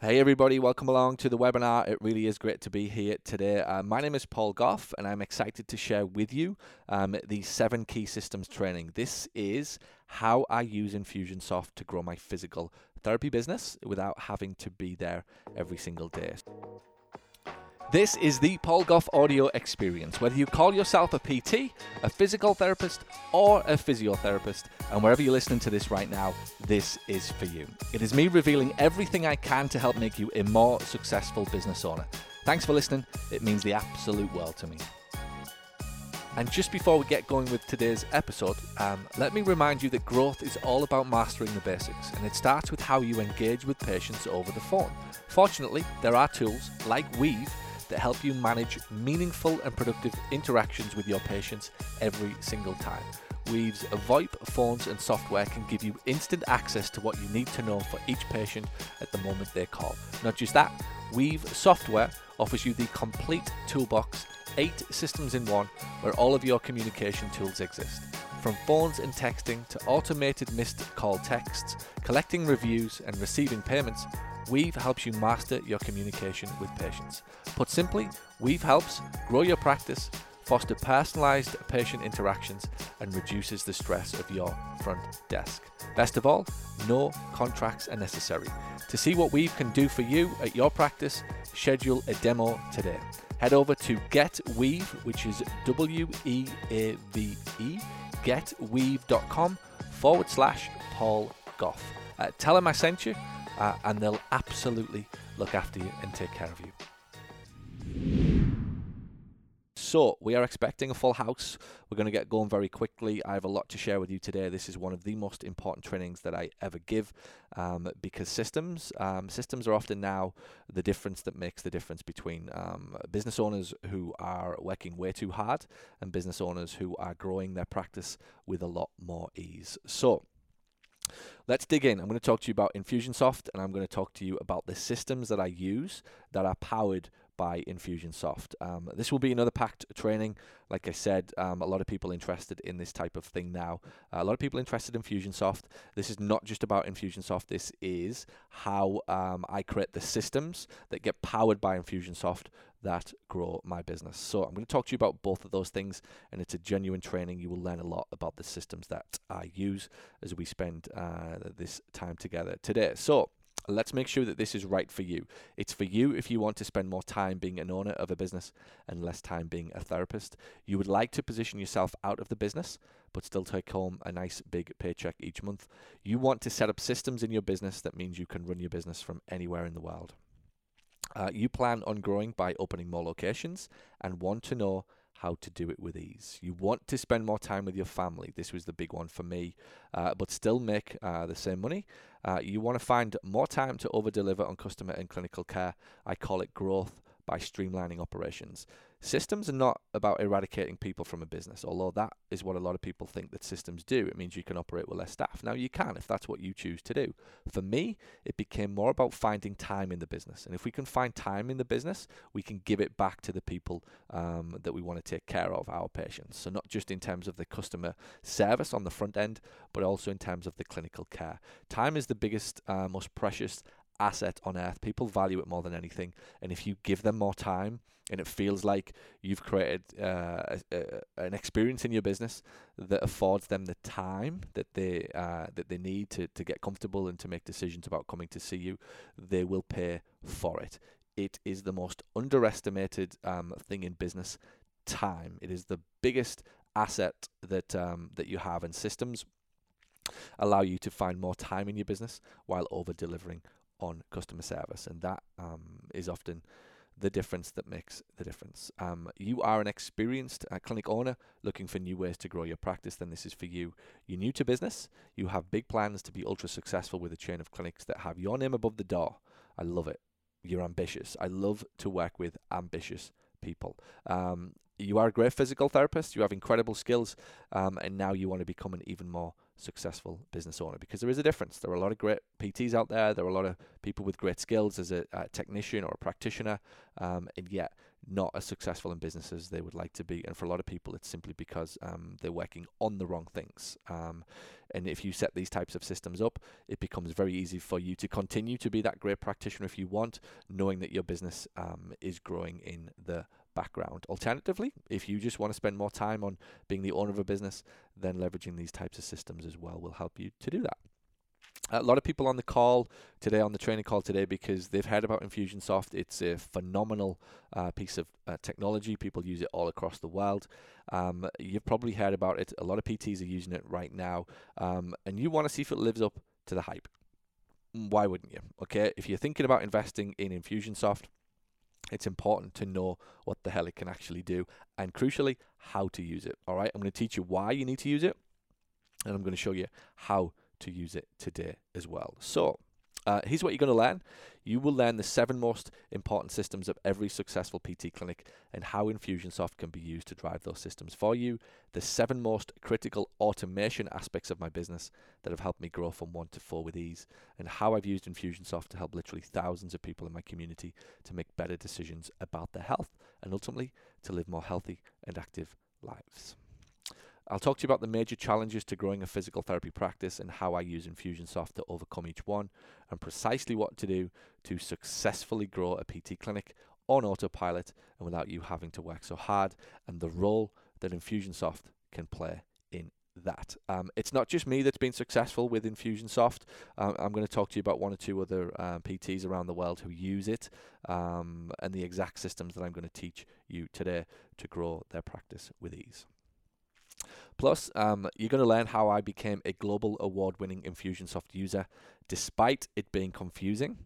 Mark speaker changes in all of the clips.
Speaker 1: Hey, everybody, welcome along to the webinar. It really is great to be here today. Uh, my name is Paul Gough, and I'm excited to share with you um, the seven key systems training. This is how I use Infusionsoft to grow my physical therapy business without having to be there every single day. This is the Paul Gough audio experience. Whether you call yourself a PT, a physical therapist, or a physiotherapist, and wherever you're listening to this right now, this is for you. It is me revealing everything I can to help make you a more successful business owner. Thanks for listening, it means the absolute world to me. And just before we get going with today's episode, um, let me remind you that growth is all about mastering the basics, and it starts with how you engage with patients over the phone. Fortunately, there are tools like Weave that help you manage meaningful and productive interactions with your patients every single time. Weave's VoIP, phones, and software can give you instant access to what you need to know for each patient at the moment they call. Not just that, Weave software offers you the complete toolbox, eight systems in one, where all of your communication tools exist. From phones and texting to automated missed call texts, collecting reviews, and receiving payments, Weave helps you master your communication with patients. Put simply, Weave helps grow your practice, foster personalized patient interactions, and reduces the stress of your front desk. Best of all, no contracts are necessary. To see what Weave can do for you at your practice, schedule a demo today. Head over to Get Weave, which is W E A V E, getweave.com forward slash Paul Gough. Uh, tell him I sent you uh, and they'll absolutely look after you and take care of you. So, we are expecting a full house. We're going to get going very quickly. I have a lot to share with you today. This is one of the most important trainings that I ever give um, because systems um, systems are often now the difference that makes the difference between um, business owners who are working way too hard and business owners who are growing their practice with a lot more ease. So, Let's dig in. I'm going to talk to you about Infusionsoft and I'm going to talk to you about the systems that I use that are powered by Infusionsoft. Um, this will be another packed training. Like I said, um, a lot of people interested in this type of thing now. Uh, a lot of people interested in Infusionsoft. This is not just about Infusionsoft. This is how um, I create the systems that get powered by Infusionsoft that grow my business. So I'm going to talk to you about both of those things, and it's a genuine training. You will learn a lot about the systems that I use as we spend uh, this time together today. So let's make sure that this is right for you. It's for you if you want to spend more time being an owner of a business and less time being a therapist. You would like to position yourself out of the business but still take home a nice big paycheck each month. You want to set up systems in your business that means you can run your business from anywhere in the world. Uh, you plan on growing by opening more locations and want to know how to do it with ease. You want to spend more time with your family. This was the big one for me, uh, but still make uh, the same money. Uh, you want to find more time to over deliver on customer and clinical care. I call it growth by streamlining operations. Systems are not about eradicating people from a business, although that is what a lot of people think that systems do. It means you can operate with less staff. Now, you can if that's what you choose to do. For me, it became more about finding time in the business. And if we can find time in the business, we can give it back to the people um, that we want to take care of, our patients. So, not just in terms of the customer service on the front end, but also in terms of the clinical care. Time is the biggest, uh, most precious asset on earth. People value it more than anything. And if you give them more time, and it feels like you've created uh, a, a, an experience in your business that affords them the time that they uh, that they need to, to get comfortable and to make decisions about coming to see you, they will pay for it. It is the most underestimated um, thing in business. Time. It is the biggest asset that um, that you have, and systems allow you to find more time in your business while over delivering on customer service, and that um, is often the difference that makes the difference. Um, you are an experienced uh, clinic owner looking for new ways to grow your practice, then this is for you. You're new to business, you have big plans to be ultra successful with a chain of clinics that have your name above the door. I love it. You're ambitious. I love to work with ambitious people. Um, you are a great physical therapist, you have incredible skills, um, and now you want to become an even more successful business owner because there is a difference. There are a lot of great PTs out there. There are a lot of people with great skills as a, a technician or a practitioner, um, and yet not as successful in business as they would like to be. And for a lot of people, it's simply because um, they're working on the wrong things. Um, and if you set these types of systems up, it becomes very easy for you to continue to be that great practitioner if you want, knowing that your business um, is growing in the background. Alternatively, if you just want to spend more time on being the owner of a business, then leveraging these types of systems as well will help you to do that. A lot of people on the call today, on the training call today, because they've heard about Infusionsoft. It's a phenomenal uh, piece of uh, technology. People use it all across the world. Um, you've probably heard about it. A lot of PTs are using it right now, um, and you want to see if it lives up to the hype. Why wouldn't you? Okay, if you're thinking about investing in Infusionsoft, it's important to know what the hell it can actually do, and crucially, how to use it. All right, I'm going to teach you why you need to use it, and I'm going to show you how to use it today as well. So, uh, here's what you're going to learn. You will learn the seven most important systems of every successful PT clinic and how Infusionsoft can be used to drive those systems for you. The seven most critical automation aspects of my business that have helped me grow from one to four with ease, and how I've used Infusionsoft to help literally thousands of people in my community to make better decisions about their health and ultimately to live more healthy and active lives. I'll talk to you about the major challenges to growing a physical therapy practice and how I use Infusionsoft to overcome each one, and precisely what to do to successfully grow a PT clinic on autopilot and without you having to work so hard, and the role that Infusionsoft can play in that. Um, it's not just me that's been successful with Infusionsoft. Um, I'm going to talk to you about one or two other um, PTs around the world who use it um, and the exact systems that I'm going to teach you today to grow their practice with ease. Plus, um, you're going to learn how I became a global award winning Infusionsoft user despite it being confusing,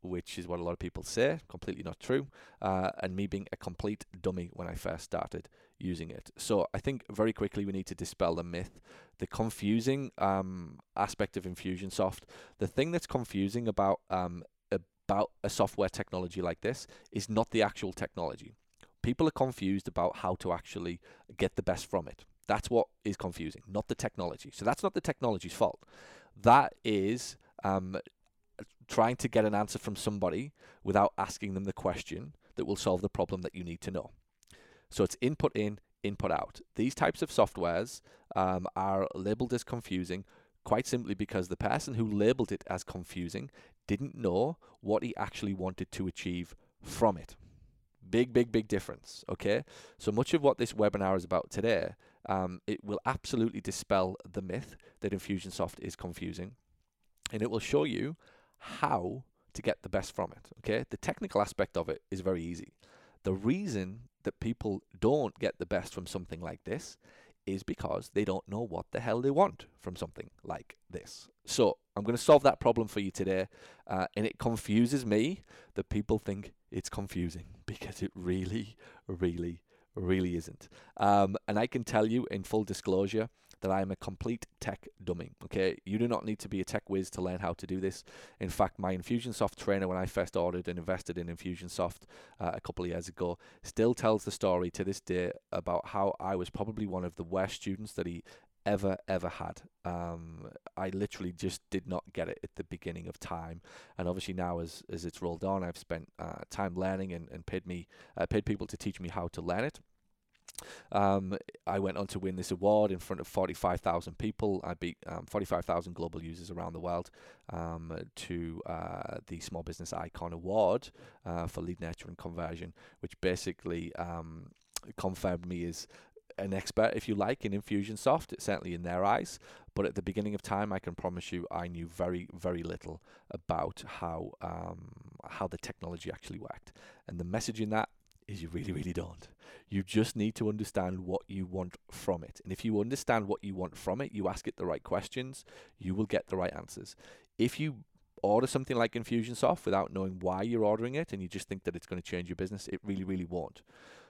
Speaker 1: which is what a lot of people say, completely not true, uh, and me being a complete dummy when I first started using it. So I think very quickly we need to dispel the myth, the confusing um, aspect of Infusionsoft. The thing that's confusing about um, about a software technology like this is not the actual technology. People are confused about how to actually get the best from it. That's what is confusing, not the technology. So that's not the technology's fault. That is um, trying to get an answer from somebody without asking them the question that will solve the problem that you need to know. So it's input in, input out. These types of softwares um, are labeled as confusing quite simply because the person who labeled it as confusing didn't know what he actually wanted to achieve from it. Big, big, big difference. Okay. So much of what this webinar is about today um, it will absolutely dispel the myth that Infusionsoft is confusing, and it will show you how to get the best from it. Okay, the technical aspect of it is very easy. The reason that people don't get the best from something like this is because they don't know what the hell they want from something like this. So I'm going to solve that problem for you today, uh, and it confuses me that people think it's confusing because it really, really really isn't. Um, and I can tell you in full disclosure that I am a complete tech dummy. Okay, you do not need to be a tech whiz to learn how to do this. In fact, my Infusionsoft trainer, when I first ordered and invested in Infusionsoft uh, a couple of years ago, still tells the story to this day about how I was probably one of the worst students that he ever ever had. Um, I literally just did not get it at the beginning of time, and obviously now as as it's rolled on, I've spent uh, time learning and, and paid me uh, paid people to teach me how to learn it. Um, I went on to win this award in front of 45,000 people. I beat um, 45,000 global users around the world um, to uh, the Small Business Icon Award uh, for lead nurture and conversion, which basically um, confirmed me as an expert, if you like, in Infusionsoft, it's certainly in their eyes. But at the beginning of time, I can promise you, I knew very, very little about how um, how the technology actually worked. And the message in that is you really, really don't. You just need to understand what you want from it. And if you understand what you want from it, you ask it the right questions, you will get the right answers. If you order something like Infusionsoft without knowing why you're ordering it and you just think that it's going to change your business, it really, really won't.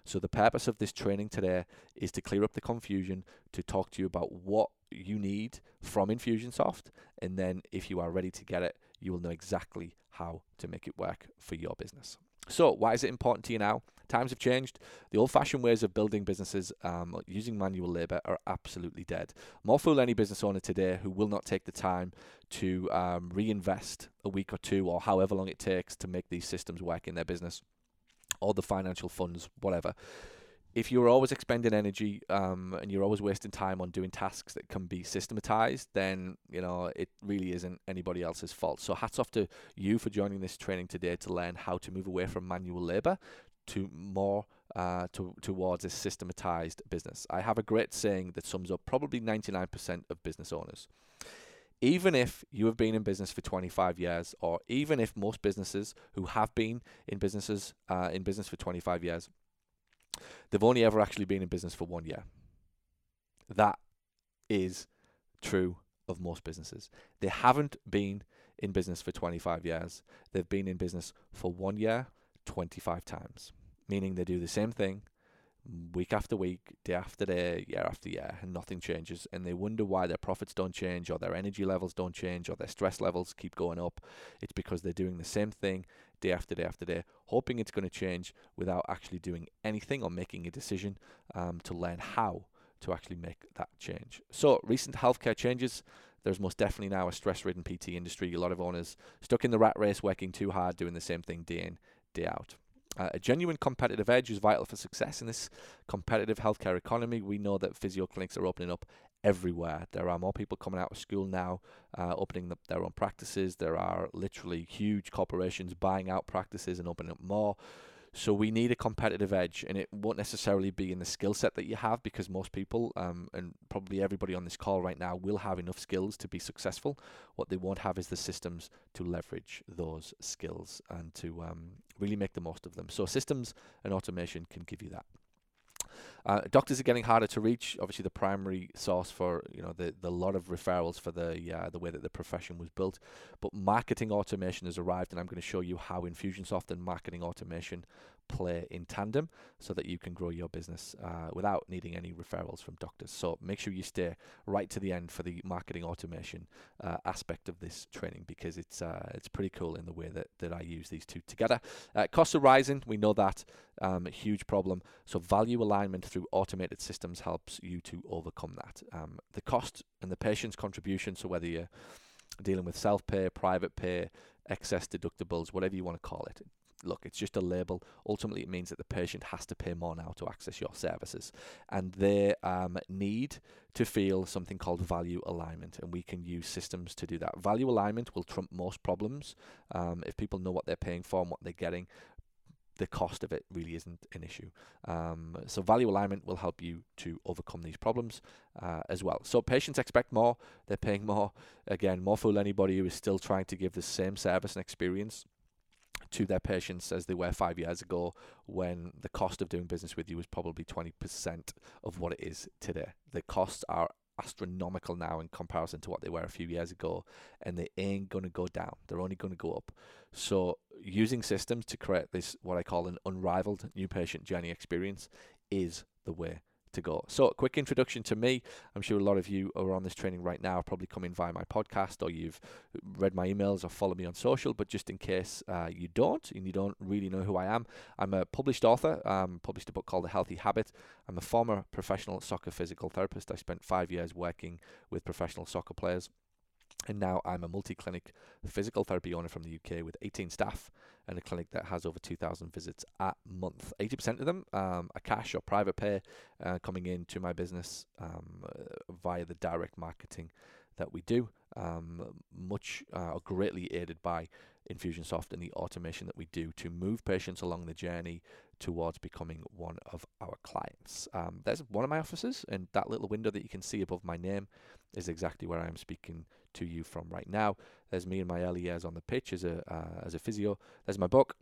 Speaker 1: So, the purpose of this training today is to clear up the confusion, to talk to you about what you need from Infusionsoft, and then if you are ready to get it, you will know exactly how to make it work for your business. So, why is it important to you now? Times have changed. The old fashioned ways of building businesses um, using manual labor are absolutely dead. More fool any business owner today who will not take the time to um, reinvest a week or two or however long it takes to make these systems work in their business or the financial funds, whatever. If you're always expending energy um, and you're always wasting time on doing tasks that can be systematized, then you know it really isn't anybody else's fault. So hats off to you for joining this training today to learn how to move away from manual labor to more uh, to, towards a systematized business. I have a great saying that sums up probably 99% of business owners. Even if you have been in business for 25 years, or even if most businesses who have been in businesses uh, in business for 25 years, they've only ever actually been in business for one year. That is true of most businesses. They haven't been in business for 25 years. They've been in business for one year, 25 times meaning they do the same thing week after week, day after day, year after year, and nothing changes. And they wonder why their profits don't change, or their energy levels don't change, or their stress levels keep going up. It's because they're doing the same thing day after day after day, hoping it's going to change without actually doing anything or making a decision um, to learn how to actually make that change. So, recent healthcare changes. There's most definitely now a stress ridden PT industry. A lot of owners stuck in the rat race, working too hard, doing the same thing day in, day out. Uh, a genuine competitive edge is vital for success in this competitive healthcare economy. We know that physio clinics are opening up everywhere. There are more people coming out of school now, uh, opening up their own practices. There are literally huge corporations buying out practices and opening up more. So we need a competitive edge, and it won't necessarily be in the skill set that you have because most people, um, and probably everybody on this call right now, will have enough skills to be successful. What they won't have is the systems to leverage those skills and to um, really make the most of them. So systems and automation can give you that. Uh, doctors are getting harder to reach. Obviously, the primary source for you know the the lot of referrals for the uh, the way that the profession was built. But marketing automation has arrived, and I'm going to show you how Infusionsoft and marketing automation play in tandem so that you can grow your business uh, without needing any referrals from doctors. So make sure you stay right to the end for the marketing automation uh, aspect of this training because it's uh, it's pretty cool in the way that, that I use these two together. Uh, costs are rising, we know that, um, a huge problem. So value alignment through automated systems helps you to overcome that. Um, the cost and the patient's contribution, so whether you're dealing with self-pay, private pay, excess deductibles, whatever you want to call it, look, it's just a label. Ultimately, it means that the patient has to pay more now to access your services, and they um, need to feel something called value alignment, and we can use systems to do that. Value alignment will trump most problems um, if people know what they're paying for and what they're getting. The cost of it really isn't an issue. Um, so, value alignment will help you to overcome these problems uh, as well. So, patients expect more, they're paying more. Again, more fool anybody who is still trying to give the same service and experience to their patients as they were five years ago when the cost of doing business with you was probably 20% of what it is today. The costs are astronomical now in comparison to what they were a few years ago, and they ain't going to go down. They're only going to go up. So, using systems to create this, what I call an unrivaled new patient journey experience, is the way to go. So, quick introduction to me. I'm sure a lot of you are on this training right now, probably coming via my podcast or you've read my emails or follow me on social. But just in case uh, you don't and you don't really know who I am, I'm a published author. Um, published a book called The Healthy Habit. I'm a former professional soccer physical therapist. I spent five years working with professional soccer players. And now I'm a multi clinic physical therapy owner from the UK with 18 staff and a clinic that has over 2,000 visits a month. 80% of them um, are cash or private pay uh, coming into my business um, uh, via the direct marketing that we do, um, much uh, greatly aided by Infusionsoft and the automation that we do to move patients along the journey towards becoming one of our clients. Um, there's one of my offices, and that little window that you can see above my name is exactly where I am speaking to you from right now. There's me in my early years on the pitch as a uh, as a physio. There's my book,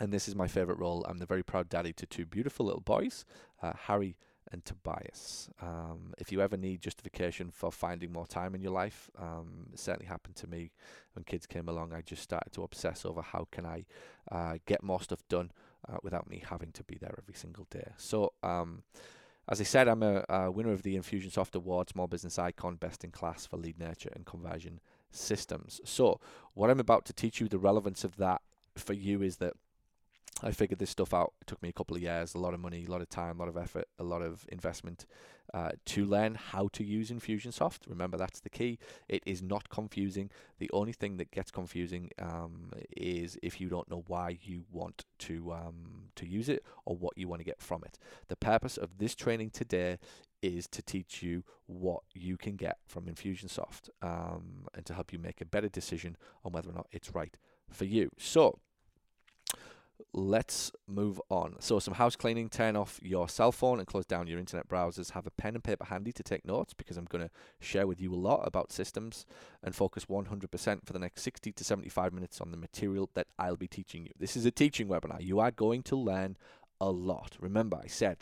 Speaker 1: and this is my favorite role. I'm the very proud daddy to two beautiful little boys, uh, Harry and Tobias. Um, if you ever need justification for finding more time in your life, um, it certainly happened to me when kids came along. I just started to obsess over how can I uh, get more stuff done uh, without me having to be there every single day. So. Um, as I said, I'm a, a winner of the Infusionsoft Award Small Business Icon Best in Class for Lead Nurture and Conversion Systems. So, what I'm about to teach you, the relevance of that for you is that I figured this stuff out. It took me a couple of years, a lot of money, a lot of time, a lot of effort, a lot of investment uh, to learn how to use Infusionsoft. Remember, that's the key. It is not confusing. The only thing that gets confusing um, is if you don't know why you want to um, to use it or what you want to get from it. The purpose of this training today is to teach you what you can get from Infusionsoft um, and to help you make a better decision on whether or not it's right for you. So let's move on. So, some house cleaning turn off your cell phone and close down your internet browsers. Have a pen and paper handy to take notes because I'm going to share with you a lot about systems and focus 100% for the next 60 to 75 minutes on the material that I'll be teaching you. This is a teaching webinar. You are going to learn a lot. Remember, I said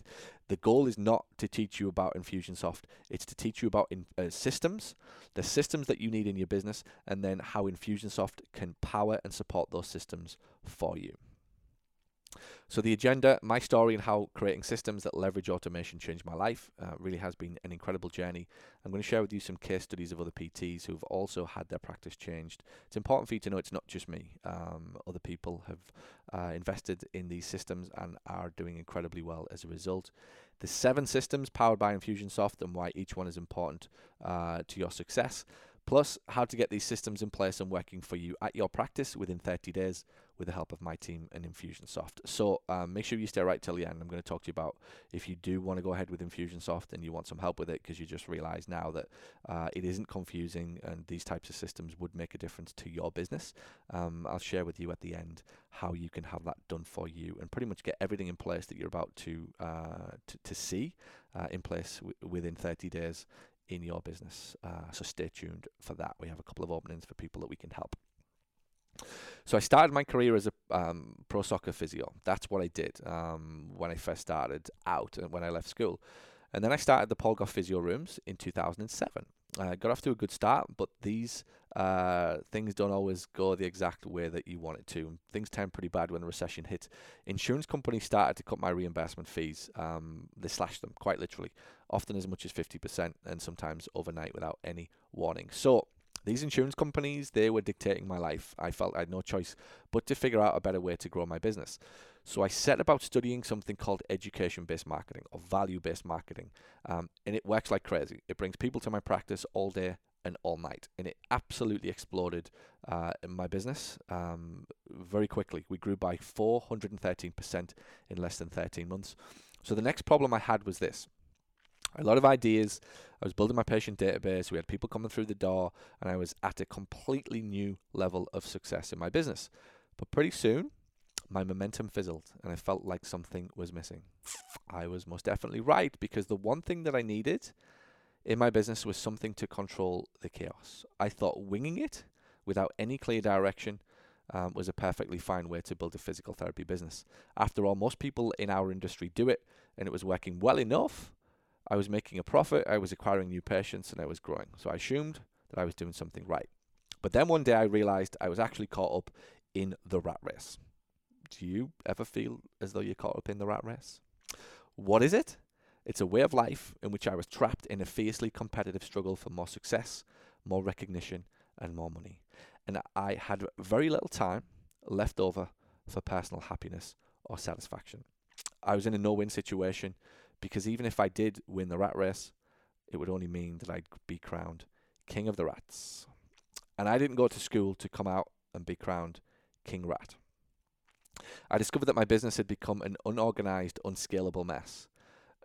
Speaker 1: the goal is not to teach you about Infusionsoft, it's to teach you about in, uh, systems, the systems that you need in your business, and then how Infusionsoft can power and support those systems for you. So, the agenda, my story, and how creating systems that leverage automation changed my life uh, really has been an incredible journey. I'm going to share with you some case studies of other PTs who've also had their practice changed. It's important for you to know it's not just me. Um, other people have uh, invested in these systems and are doing incredibly well as a result. The seven systems powered by Infusionsoft and why each one is important uh, to your success plus how to get these systems in place and working for you at your practice within 30 days with the help of my team and Infusionsoft. So um, make sure you stay right till the end. I'm going to talk to you about if you do want to go ahead with Infusionsoft and you want some help with it because you just realize now that uh, it isn't confusing and these types of systems would make a difference to your business. Um, I'll share with you at the end how you can have that done for you and pretty much get everything in place that you're about to uh, to, to see uh, in place w- within 30 days in your business. Uh, so stay tuned for that. We have a couple of openings for people that we can help. So I started my career as a um, pro soccer physio. That's what I did um, when I first started out and when I left school. And then I started the Gough Physio Rooms in 2007. Uh, got off to a good start, but these uh, things don't always go the exact way that you want it to. Things turned pretty bad when the recession hit. Insurance companies started to cut my reimbursement fees. Um, they slashed them quite literally, often as much as 50%, and sometimes overnight without any warning. So these insurance companies, they were dictating my life. I felt I had no choice but to figure out a better way to grow my business. So I set about studying something called education based marketing or value based marketing. Um, and it works like crazy. It brings people to my practice all day and all night. And it absolutely exploded uh, in my business um, very quickly. We grew by 413% in less than 13 months. So the next problem I had was this a lot of ideas. I was building my patient database. We had people coming through the door, and I was at a completely new level of success in my business. But pretty soon, my momentum fizzled, and I felt like something was missing. I was most definitely right because the one thing that I needed in my business was something to control the chaos. I thought winging it without any clear direction um, was a perfectly fine way to build a physical therapy business. After all, most people in our industry do it, and it was working well enough I was making a profit, I was acquiring new patients, and I was growing. So I assumed that I was doing something right. But then one day I realized I was actually caught up in the rat race. Do you ever feel as though you're caught up in the rat race? What is it? It's a way of life in which I was trapped in a fiercely competitive struggle for more success, more recognition, and more money. And I had very little time left over for personal happiness or satisfaction. I was in a no win situation because even if I did win the rat race, it would only mean that I'd be crowned king of the rats. And I didn't go to school to come out and be crowned king rat. I discovered that my business had become an unorganized, unscalable mess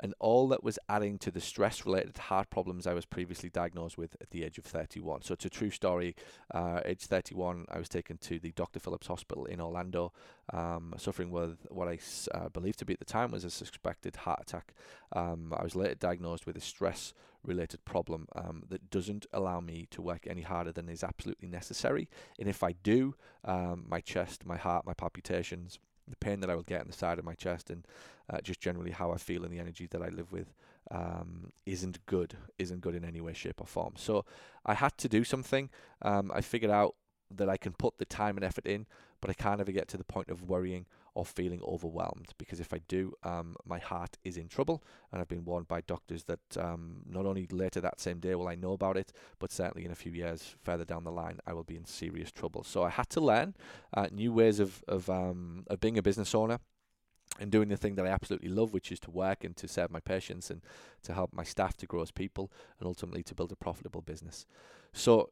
Speaker 1: and all that was adding to the stress related heart problems I was previously diagnosed with at the age of 31. So it's a true story. Uh, age 31, I was taken to the Dr. Phillips Hospital in Orlando, um, suffering with what I uh, believed to be at the time was a suspected heart attack. Um, I was later diagnosed with a stress related problem um, that doesn't allow me to work any harder than is absolutely necessary. And if I do, um, my chest, my heart, my palpitations, the pain that I will get in the side of my chest and uh, just generally how I feel and the energy that I live with um, isn't good, isn't good in any way, shape, or form. So I had to do something. Um, I figured out that I can put the time and effort in, but I can't ever get to the point of worrying or feeling overwhelmed because if I do, um, my heart is in trouble. And I've been warned by doctors that um, not only later that same day will I know about it, but certainly in a few years further down the line, I will be in serious trouble. So I had to learn uh, new ways of of, um, of being a business owner and doing the thing that I absolutely love, which is to work and to serve my patients and to help my staff to grow as people and ultimately to build a profitable business. So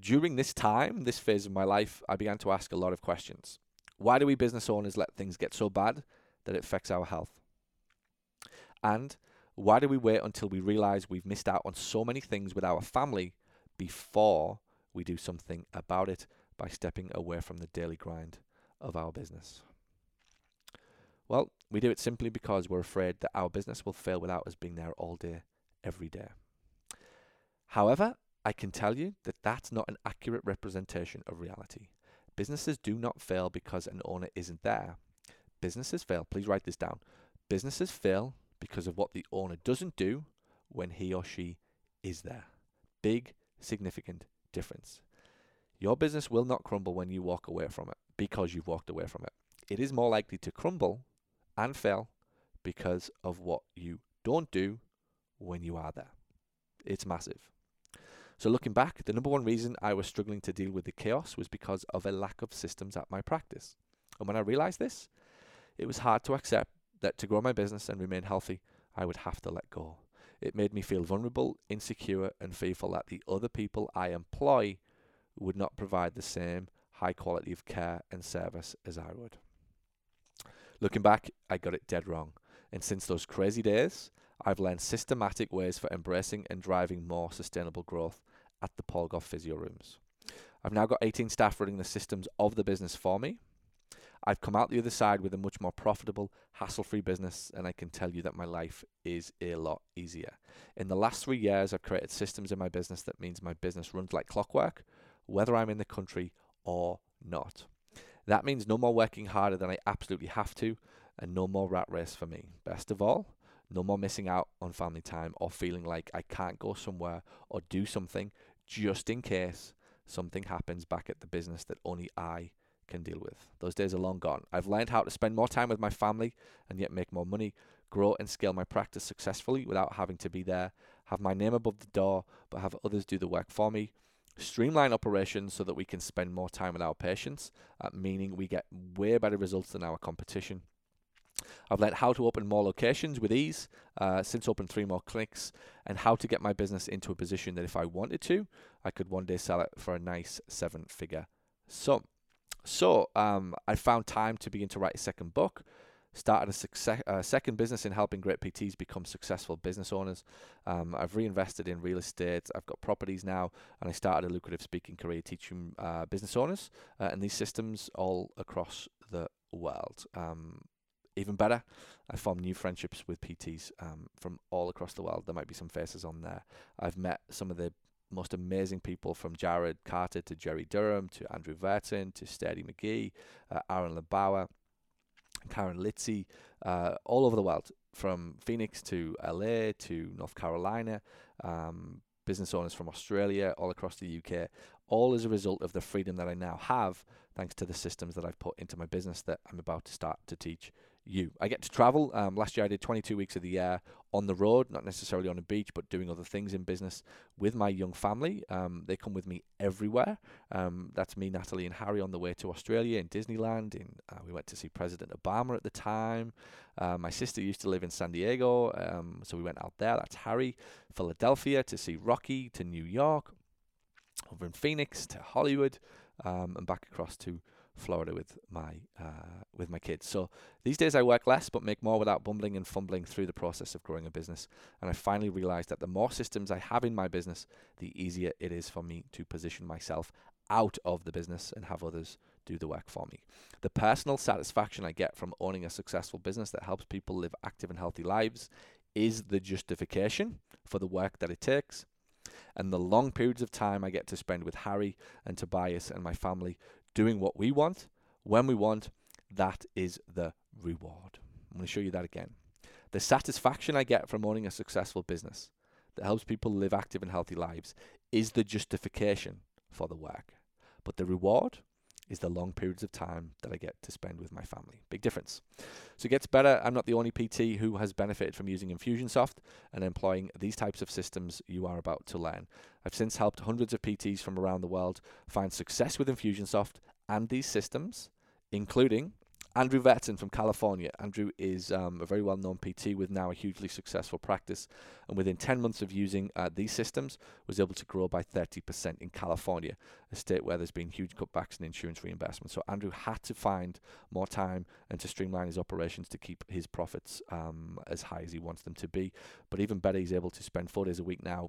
Speaker 1: during this time, this phase of my life, I began to ask a lot of questions. Why do we business owners let things get so bad that it affects our health? And why do we wait until we realize we've missed out on so many things with our family before we do something about it by stepping away from the daily grind of our business? Well, we do it simply because we're afraid that our business will fail without us being there all day, every day. However, I can tell you that that's not an accurate representation of reality. Businesses do not fail because an owner isn't there. Businesses fail, please write this down. Businesses fail because of what the owner doesn't do when he or she is there. Big, significant difference. Your business will not crumble when you walk away from it because you've walked away from it. It is more likely to crumble and fail because of what you don't do when you are there. It's massive. So, looking back, the number one reason I was struggling to deal with the chaos was because of a lack of systems at my practice. And when I realized this, it was hard to accept that to grow my business and remain healthy, I would have to let go. It made me feel vulnerable, insecure, and fearful that the other people I employ would not provide the same high quality of care and service as I would. Looking back, I got it dead wrong. And since those crazy days, I've learned systematic ways for embracing and driving more sustainable growth at the Paul Gough Physio Rooms. I've now got 18 staff running the systems of the business for me. I've come out the other side with a much more profitable, hassle free business, and I can tell you that my life is a lot easier. In the last three years, I've created systems in my business that means my business runs like clockwork, whether I'm in the country or not. That means no more working harder than I absolutely have to, and no more rat race for me. Best of all, no more missing out on family time or feeling like I can't go somewhere or do something just in case something happens back at the business that only I can deal with. Those days are long gone. I've learned how to spend more time with my family and yet make more money, grow and scale my practice successfully without having to be there, have my name above the door, but have others do the work for me. Streamline operations so that we can spend more time with our patients, meaning we get way better results than our competition. I've learned how to open more locations with ease, uh, since opened three more clinics, and how to get my business into a position that if I wanted to, I could one day sell it for a nice seven figure sum. So um, I found time to begin to write a second book. Started a success, uh, second business in helping great PTs become successful business owners. Um, I've reinvested in real estate. I've got properties now, and I started a lucrative speaking career teaching uh, business owners uh, and these systems all across the world. Um, even better, I formed new friendships with PTs um, from all across the world. There might be some faces on there. I've met some of the most amazing people from Jarod Carter to Jerry Durham to Andrew Vertson to Steady McGee, uh, Aaron LeBauer, Karen Litzy, uh, all over the world, from Phoenix to LA to North Carolina, um, business owners from Australia, all across the UK, all as a result of the freedom that I now have thanks to the systems that I've put into my business that I'm about to start to teach you. I get to travel. Um, last year I did 22 weeks of the year on the road, not necessarily on a beach, but doing other things in business with my young family. Um, they come with me everywhere. Um, that's me, Natalie, and Harry on the way to Australia in Disneyland. In uh, we went to see President Obama at the time. Uh, my sister used to live in San Diego, um, so we went out there. That's Harry. Philadelphia to see Rocky, to New York, over in Phoenix to Hollywood, um, and back across to Florida with my uh, with my kids. So these days I work less but make more without bumbling and fumbling through the process of growing a business. And I finally realized that the more systems I have in my business, the easier it is for me to position myself out of the business and have others do the work for me. The personal satisfaction I get from owning a successful business that helps people live active and healthy lives is the justification for the work that it takes and the long periods of time I get to spend with Harry and Tobias and my family doing what we want, when we want, that is the reward. I'm going to show you that again. The satisfaction I get from owning a successful business that helps people live active and healthy lives is the justification for the work. but the reward is the long periods of time that I get to spend with my family. Big difference. So it gets better. I'm not the only PT who has benefited from using Infusionsoft and employing these types of systems you are about to learn. I've since helped hundreds of PTs from around the world find success with Infusionsoft and these systems, including Andrew Vertson from California. Andrew is um, a very well known PT with now a hugely successful practice, and within 10 months of using uh, these systems, was able to grow by 30% in California, a state where there's been huge cutbacks in insurance reimbursement. So Andrew had to find more time and to streamline his operations to keep his profits um, as high as he wants them to be. But even better, he's able to spend four days a week now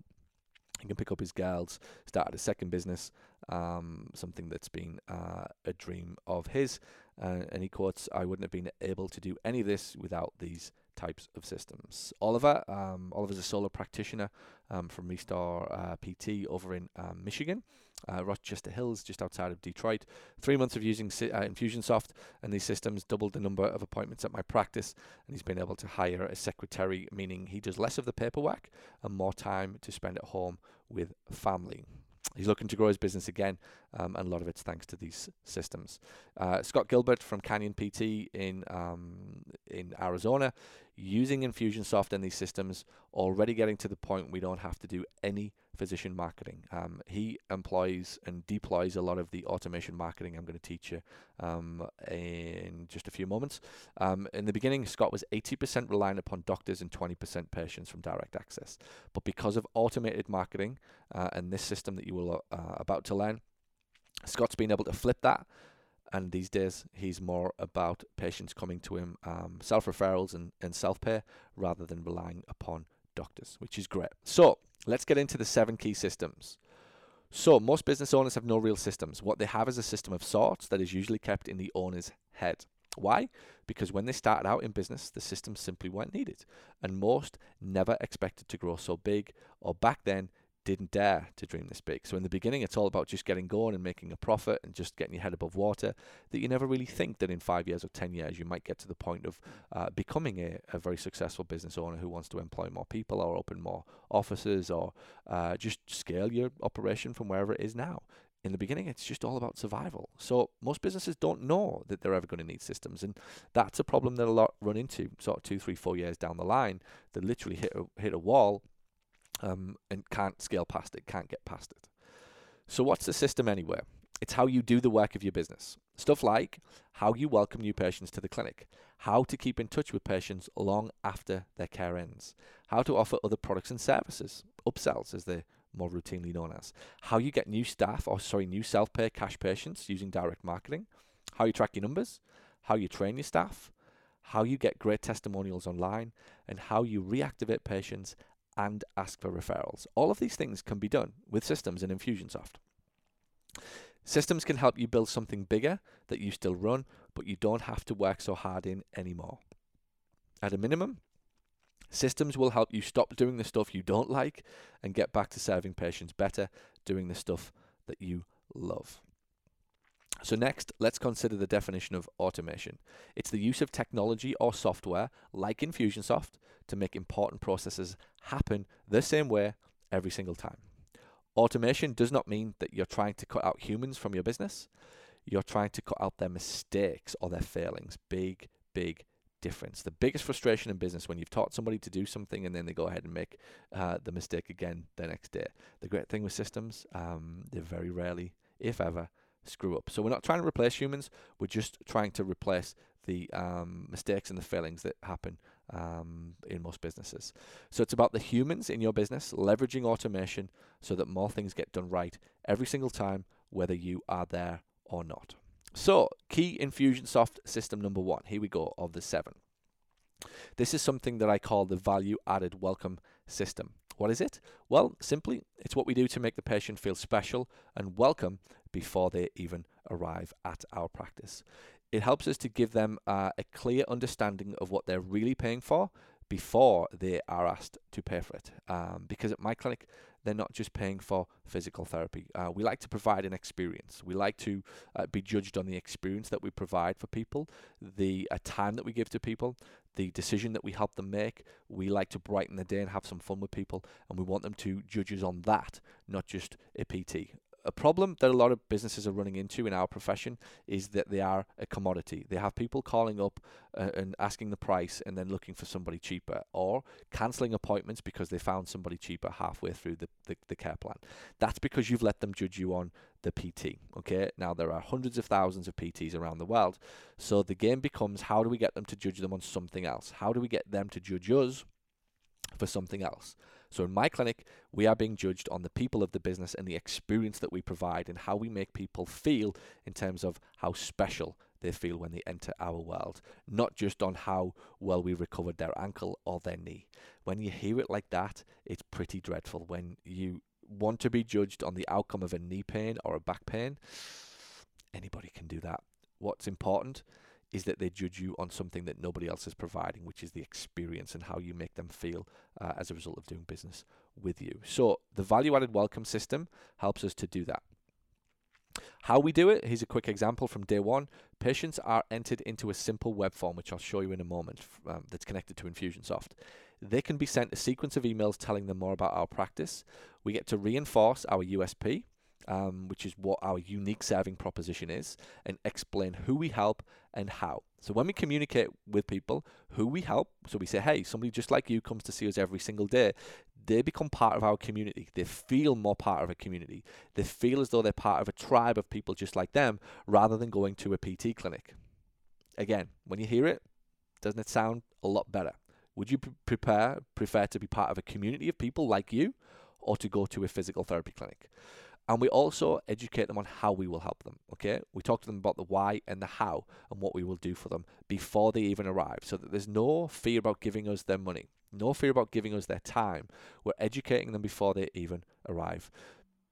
Speaker 1: he can pick up his girls, start a second business, um, something that's been uh, a dream of his. Uh, and he quotes, I wouldn't have been able to do any of this without these types of systems. Oliver, um, Oliver's a solo practitioner um, from Restore uh, PT over in um, Michigan, uh, Rochester Hills, just outside of Detroit. Three months of using uh, Infusionsoft and these systems doubled the number of appointments at my practice, and he's been able to hire a secretary, meaning he does less of the paperwork and more time to spend at home with family. He's looking to grow his business again, um, and a lot of it's thanks to these systems. Uh, Scott Gilbert from Canyon PT in um, in Arizona, using Infusionsoft and these systems, already getting to the point we don't have to do any physician marketing. Um, he employs and deploys a lot of the automation marketing I'm going to teach you um, in just a few moments. Um, in the beginning, Scott was 80% reliant upon doctors and 20% patients from direct access. But because of automated marketing uh, and this system that you will uh, about to learn, Scott's been able to flip that and these days he's more about patients coming to him um, self referrals and, and self pay rather than relying upon doctors, which is great. So let's get into the seven key systems. So most business owners have no real systems. What they have is a system of sorts that is usually kept in the owner's head. Why? Because when they started out in business, the systems simply weren't needed, and most never expected to grow so big, or back then didn't dare to dream this big. So in the beginning, it's all about just getting going and making a profit and just getting your head above water. That you never really think that in five years or ten years you might get to the point of uh, becoming a, a, very successful business owner who wants to employ more people or open more offices or uh, just scale your operation from wherever it is now. In the beginning, it's just all about survival. So most businesses don't know that they're ever going to need systems, and that's a problem that a lot run into. Sort of two, three, four years down the line, they literally hit a, hit a wall um, and can't scale past it, can't get past it. So, what's the system anyway? It's how you do the work of your business. Stuff like how you welcome new patients to the clinic, how to keep in touch with patients long after their care ends, how to offer other products and services, upsells as they're more routinely known as, how you get new staff or sorry, new self-pay cash patients using direct marketing, how you track your numbers, how you train your staff, how you get great testimonials online, and how you reactivate patients and ask for referrals. All of these things can be done with systems in Infusionsoft. Systems can help you build something bigger that you still run, but you don't have to work so hard in anymore. At a minimum, systems will help you stop doing the stuff you don't like and get back to serving patients better, doing the stuff that you love. So, next, let's consider the definition of automation. It's the use of technology or software like Infusionsoft to make important processes happen the same way every single time. Automation does not mean that you're trying to cut out humans from your business. You're trying to cut out their mistakes or their failings. Big, big difference. The biggest frustration in business when you've taught somebody to do something and then they go ahead and make uh, the mistake again the next day. The great thing with systems, um, they very rarely, if ever, screw up. So we're not trying to replace humans. We're just trying to replace the um, mistakes and the failings that happen um, in most businesses. So it's about the humans in your business leveraging automation so that more things get done right every single time, whether you are there or not. So, key Infusionsoft system number one. Here we go of the seven. This is something that I call the value added welcome system. What is it? Well, simply, it's what we do to make the patient feel special and welcome before they even arrive at our practice. It helps us to give them uh, a clear understanding of what they're really paying for before they are asked to pay for it. Um, because at my clinic, they're not just paying for physical therapy. Uh, we like to provide an experience. We like to uh, be judged on the experience that we provide for people, the uh, time that we give to people, the decision that we help them make. We like to brighten the day and have some fun with people, and we want them to judge us on that, not just a PT a problem that a lot of businesses are running into in our profession is that they are a commodity. They have people calling up uh, and asking the price and then looking for somebody cheaper or cancelling appointments because they found somebody cheaper halfway through the, the, the care plan. That's because you've let them judge you on the PT. Okay, now there are hundreds of thousands of PTs around the world. So the game becomes how do we get them to judge them on something else? How do we get them to judge us for something else? So in my clinic, we are being judged on the people of the business and the experience that we provide and how we make people feel in terms of how special they feel when they enter our world, not just on how well we recovered their ankle or their knee. When you hear it like that, it's pretty dreadful. When you want to be judged on the outcome of a knee pain or a back pain, anybody can do that. What's important is that they judge you on something that nobody else is providing, which is the experience and how you make them feel uh, as a result of doing business with you. So the value added welcome system helps us to do that. How we do it, here's a quick example from day one. Patients are entered into a simple web form, which I'll show you in a moment, um, that's connected to Infusionsoft. They can be sent a sequence of emails telling them more about our practice. We get to reinforce our USP, um, which is what our unique serving proposition is, and explain who we help and how. So when we communicate with people who we help, so we say, hey, somebody just like you comes to see us every single day, they become part of our community. They feel more part of a community. They feel as though they're part of a tribe of people just like them rather than going to a PT clinic. Again, when you hear it, doesn't it sound a lot better? Would you prepare, prefer to be part of a community of people like you or to go to a physical therapy clinic? And we also educate them on how we will help them. Okay, we talk to them about the why and the how and what we will do for them before they even arrive, so that there's no fear about giving us their money, no fear about giving us their time. We're educating them before they even arrive,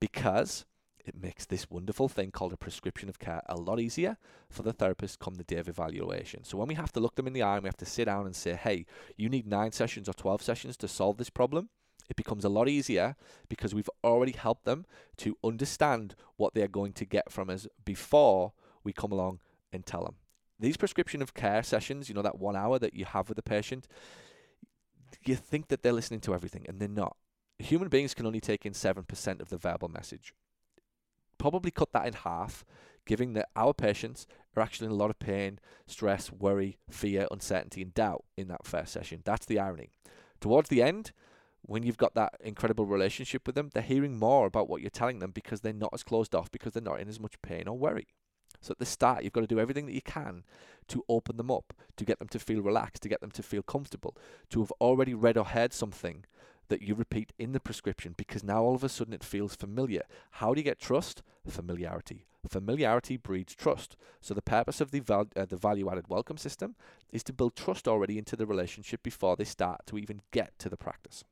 Speaker 1: because it makes this wonderful thing called a prescription of care a lot easier for the therapist come the day of evaluation. So when we have to look them in the eye and we have to sit down and say, hey, you need nine sessions or 12 sessions to solve this problem, it becomes a lot easier because we've already helped them to understand what they're going to get from us before we come along and tell them. These prescription of care sessions, you know, that one hour that you have with the patient, you think that they're listening to everything and they're not. Human beings can only take in 7% of the verbal message. Probably cut that in half, giving that our patients are actually in a lot of pain, stress, worry, fear, uncertainty, and doubt in that first session. That's the irony. Towards the end, when you've got that incredible relationship with them, they're hearing more about what you're telling them because they're not as closed off, because they're not in as much pain or worry. So at the start, you've got to do everything that you can to open them up, to get them to feel relaxed, to get them to feel comfortable, to have already read or heard something that you repeat in the prescription because now all of a sudden it feels familiar. How do you get trust? Familiarity. Familiarity breeds trust. So the purpose of the val- uh, the value added welcome system is to build trust already into the relationship before they start to even get to the practice.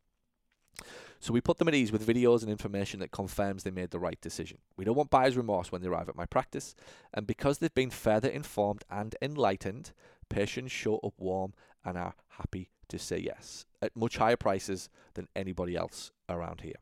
Speaker 1: So we put them at ease with videos and information that confirms they made the right decision. We don't want buyer's remorse when they arrive at my practice, and because they've been further informed and enlightened, patients show up warm and are happy to say yes at much higher prices than anybody else around here.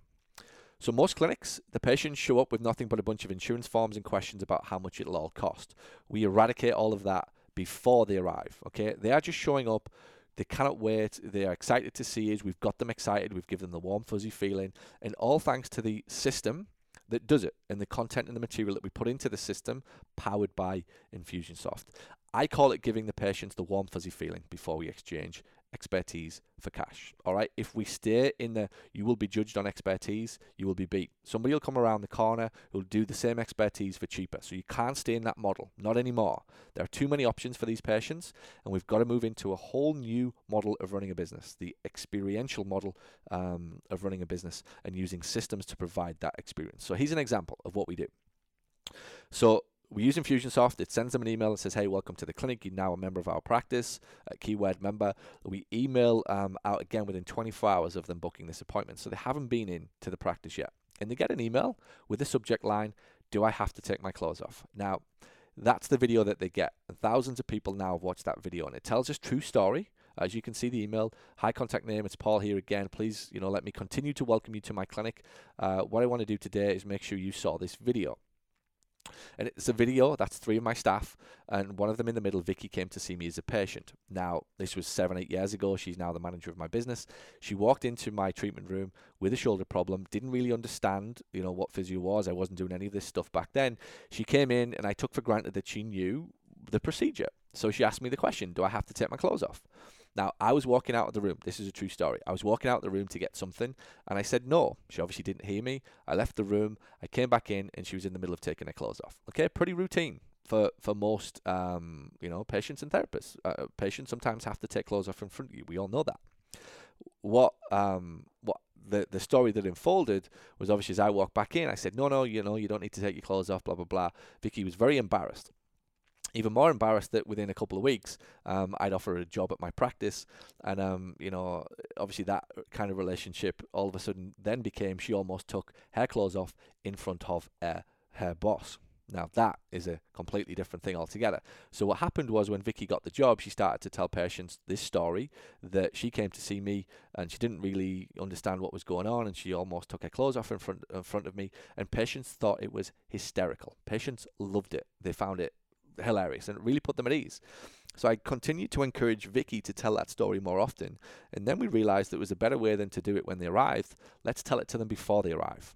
Speaker 1: So most clinics, the patients show up with nothing but a bunch of insurance forms and questions about how much it'll all cost. We eradicate all of that before they arrive. Okay, they are just showing up they cannot wait. They are excited to see us. We've got them excited. We've given them the warm, fuzzy feeling. And all thanks to the system that does it and the content and the material that we put into the system powered by Infusionsoft. I call it giving the patients the warm, fuzzy feeling before we exchange expertise for cash. All right. If we stay in the, you will be judged on expertise, you will be beat. Somebody will come around the corner who'll do the same expertise for cheaper. So you can't stay in that model. Not anymore. There are too many options for these patients, and we've got to move into a whole new model of running a business, the experiential model um, of running a business and using systems to provide that experience. So here's an example of what we do. So we use Infusionsoft. It sends them an email that says, "Hey, welcome to the clinic. You're now a member of our practice." A keyword member. We email um, out again within 24 hours of them booking this appointment, so they haven't been in to the practice yet, and they get an email with the subject line, "Do I have to take my clothes off?" Now, that's the video that they get, and thousands of people now have watched that video, and it tells us true story. As you can see, the email, hi contact name, it's Paul here again. Please, you know, let me continue to welcome you to my clinic. Uh, what I want to do today is make sure you saw this video. And it's a video, that's three of my staff, and one of them in the middle, Vicky, came to see me as a patient. Now, this was seven, eight years ago. She's now the manager of my business. She walked into my treatment room with a shoulder problem, didn't really understand, you know, what physio was. I wasn't doing any of this stuff back then. She came in, and I took for granted that she knew the procedure. So she asked me the question Do I have to take my clothes off? Now, I was walking out of the room. This is a true story. I was walking out of the room to get something, and I said no. She obviously didn't hear me. I left the room. I came back in, and she was in the middle of taking her clothes off. Okay, pretty routine for for most um, you know patients and therapists. Uh, patients sometimes have to take clothes off in front of you. We all know that. What um what the the story that unfolded was obviously as I walked back in, I said no no you know you don't need to take your clothes off. Blah blah blah. Vicky was very embarrassed even more embarrassed that within a couple of weeks, um, I'd offer a job at my practice, and um, you know, obviously that kind of relationship all of a sudden then became she almost took her clothes off in front of uh, her boss. Now that is a completely different thing altogether. So what happened was when Vicky got the job, she started to tell patients this story that she came to see me and she didn't really understand what was going on and she almost took her clothes off in front in front of me and patients thought it was hysterical. Patients loved it. They found it hilarious and it really put them at ease. So I continued to encourage Vicky to tell that story more often, and then we realized it was a better way than to do it when they arrived. Let's tell it to them before they arrive.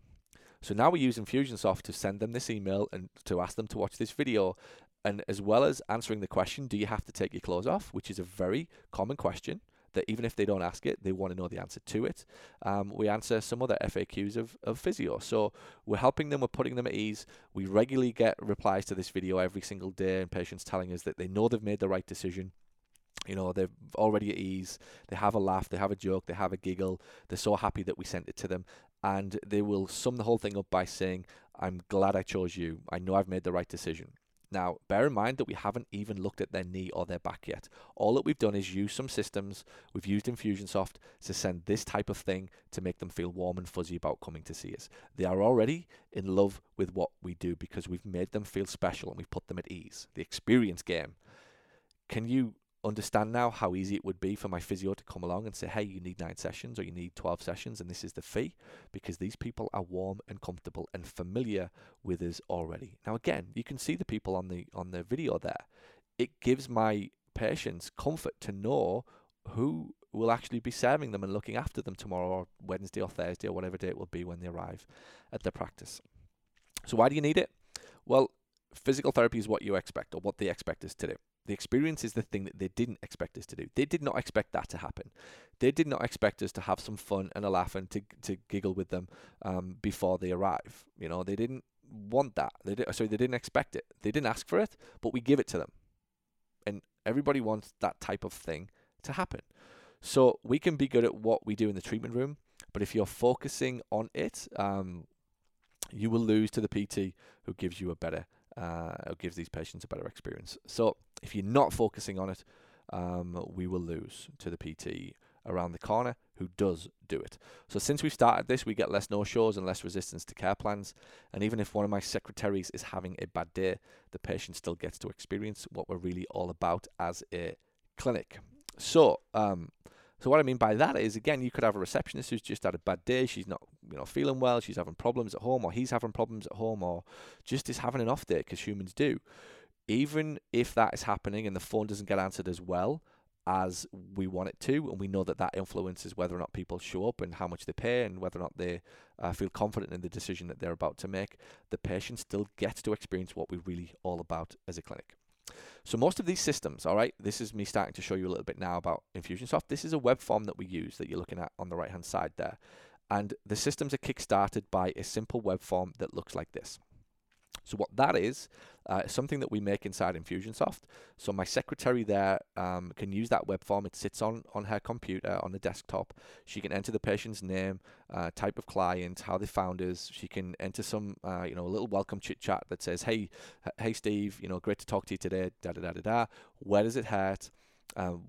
Speaker 1: So now we use Infusionsoft to send them this email and to ask them to watch this video, and as well as answering the question, do you have to take your clothes off, which is a very common question that even if they don't ask it, they want to know the answer to it. Um, we answer some other FAQs of, of physio. So we're helping them, we're putting them at ease. We regularly get replies to this video every single day, and patients telling us that they know they've made the right decision. You know, they're already at ease. They have a laugh, they have a joke, they have a giggle. They're so happy that we sent it to them. And they will sum the whole thing up by saying, I'm glad I chose you. I know I've made the right decision. Now, bear in mind that we haven't even looked at their knee or their back yet. All that we've done is use some systems. We've used Infusionsoft to send this type of thing to make them feel warm and fuzzy about coming to see us. They are already in love with what we do because we've made them feel special and we've put them at ease. The experience game. Can you understand now how easy it would be for my physio to come along and say, hey, you need nine sessions or you need 12 sessions and this is the fee because these people are warm and comfortable and familiar with us already. Now, again, you can see the people on the, on the video there. It gives my patients comfort to know who will actually be serving them and looking after them tomorrow or Wednesday or Thursday or whatever day it will be when they arrive at their practice. So why do you need it? Well, physical therapy is what you expect or what they expect us to do. The experience is the thing that they didn't expect us to do. They did not expect that to happen. They did not expect us to have some fun and a laugh and to to giggle with them um, before they arrive. You know, they didn't want that. They did, sorry, they didn't expect it. They didn't ask for it, but we give it to them. And everybody wants that type of thing to happen. So we can be good at what we do in the treatment room, but if you're focusing on it, um, you will lose to the PT who gives you a better uh, gives these patients a better experience. So if you're not focusing on it, um, we will lose to the PT around the corner who does do it. So since we've started this, we get less no-shows and less resistance to care plans. And even if one of my secretaries is having a bad day, the patient still gets to experience what we're really all about as a clinic. So um, so what I mean by that is, again, you could have a receptionist who's just had a bad day. She's not, you know, feeling well. She's having problems at home, or he's having problems at home, or just is having an off day because humans do. Even if that is happening and the phone doesn't get answered as well as we want it to, and we know that that influences whether or not people show up and how much they pay and whether or not they uh, feel confident in the decision that they're about to make, the patient still gets to experience what we're really all about as a clinic. So most of these systems, all right, this is me starting to show you a little bit now about Infusionsoft. This is a web form that we use that you're looking at on the right hand side there. And the systems are kickstarted by a simple web form that looks like this. So what that is, uh, something that we make inside Infusionsoft. So my secretary there um, can use that web form. It sits on, on her computer on the desktop. She can enter the patient's name, uh, type of client, how they found us. She can enter some, uh, you know, a little welcome chit chat that says, "Hey, hey Steve, you know, great to talk to you today." Da da da da da. Where does it hurt? Um,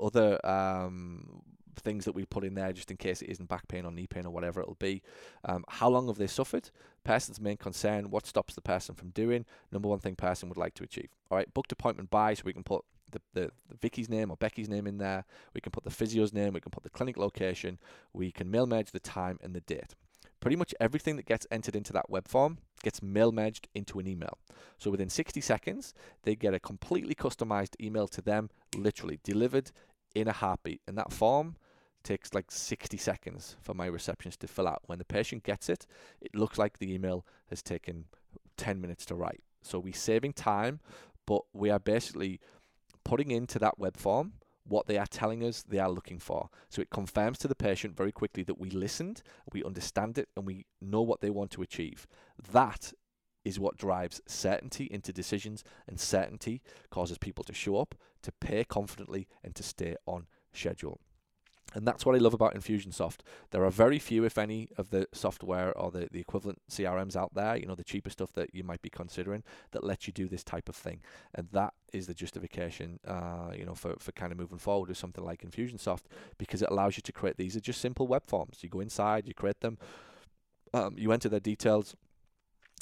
Speaker 1: other um, things that we put in there just in case it isn't back pain or knee pain or whatever it'll be. Um, how long have they suffered? Person's main concern. What stops the person from doing? Number one thing person would like to achieve. All right, booked appointment by, so we can put the, the, the Vicky's name or Becky's name in there. We can put the physio's name. We can put the clinic location. We can mail merge the time and the date. Pretty much everything that gets entered into that web form gets mail merged into an email. So within 60 seconds, they get a completely customized email to them, literally delivered in a heartbeat. And that form takes like 60 seconds for my receptionist to fill out. When the patient gets it, it looks like the email has taken 10 minutes to write. So we're saving time, but we are basically putting into that web form what they are telling us they are looking for. So it confirms to the patient very quickly that we listened, we understand it, and we know what they want to achieve. That is what drives certainty into decisions, and certainty causes people to show up, to pay confidently, and to stay on schedule. And that's what I love about Infusionsoft. There are very few, if any, of the software or the, the equivalent CRMs out there, you know, the cheaper stuff that you might be considering that lets you do this type of thing. And that is the justification, uh, you know, for, for kind of moving forward with something like Infusionsoft because it allows you to create these are just simple web forms. You go inside, you create them, um, you enter their details,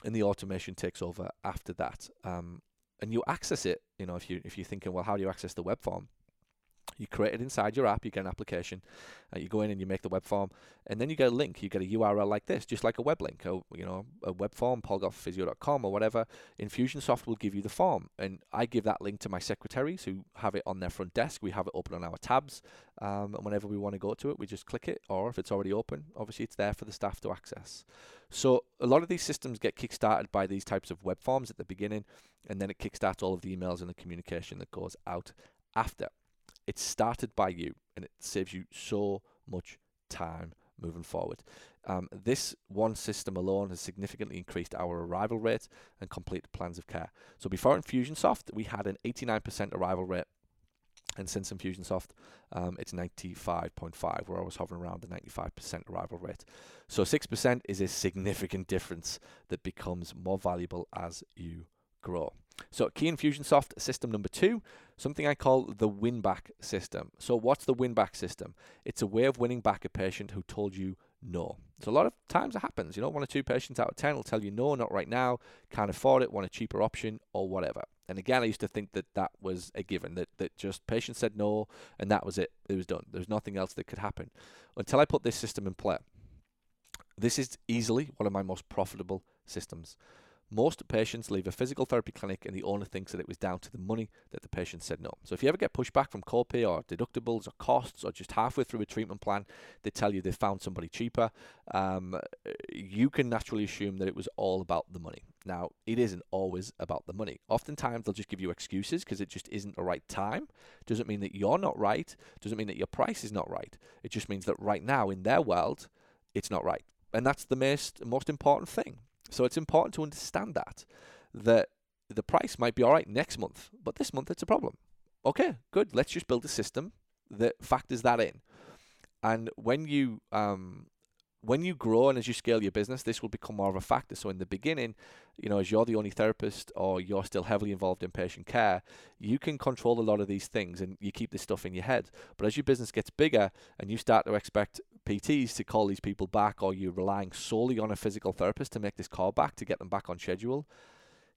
Speaker 1: and the automation takes over after that. Um, and you access it, you know, if you if you're thinking, well, how do you access the web form? You create it inside your app, you get an application, uh, you go in and you make the web form, and then you get a link. You get a URL like this, just like a web link, or, you know, a web form, paulgoughphysio.com or whatever. Infusionsoft will give you the form, and I give that link to my secretaries who have it on their front desk. We have it open on our tabs, um, and whenever we want to go to it, we just click it, or if it's already open, obviously it's there for the staff to access. So a lot of these systems get kickstarted by these types of web forms at the beginning, and then it kickstarts all of the emails and the communication that goes out after. It's started by you, and it saves you so much time moving forward. Um, this one system alone has significantly increased our arrival rate and complete plans of care. So before Infusionsoft, we had an 89% arrival rate, and since Infusionsoft, um, it's 95.5, where I was hovering around the 95% arrival rate. So 6% is a significant difference that becomes more valuable as you grow. So key Infusionsoft system number two, something I call the win back system. So what's the win back system? It's a way of winning back a patient who told you no. So a lot of times it happens, you know, one or two patients out of 10 will tell you no, not right now, can't afford it, want a cheaper option or whatever. And again, I used to think that that was a given, that, that just patients said no and that was it. It was done. There's nothing else that could happen until I put this system in play. This is easily one of my most profitable systems. Most patients leave a physical therapy clinic and the owner thinks that it was down to the money that the patient said no. So if you ever get pushback from copay or deductibles or costs or just halfway through a treatment plan, they tell you they found somebody cheaper, um, you can naturally assume that it was all about the money. Now, it isn't always about the money. Oftentimes they'll just give you excuses because it just isn't the right time. Doesn't mean that you're not right. Doesn't mean that your price is not right. It just means that right now in their world, it's not right. And that's the most most important thing. So it's important to understand that that the price might be all right next month, but this month it's a problem. Okay, good. Let's just build a system that factors that in. And when you um, when you grow and as you scale your business, this will become more of a factor. So in the beginning, you know, as you're the only therapist or you're still heavily involved in patient care, you can control a lot of these things and you keep this stuff in your head. But as your business gets bigger and you start to expect PTs to call these people back or you're relying solely on a physical therapist to make this call back to get them back on schedule,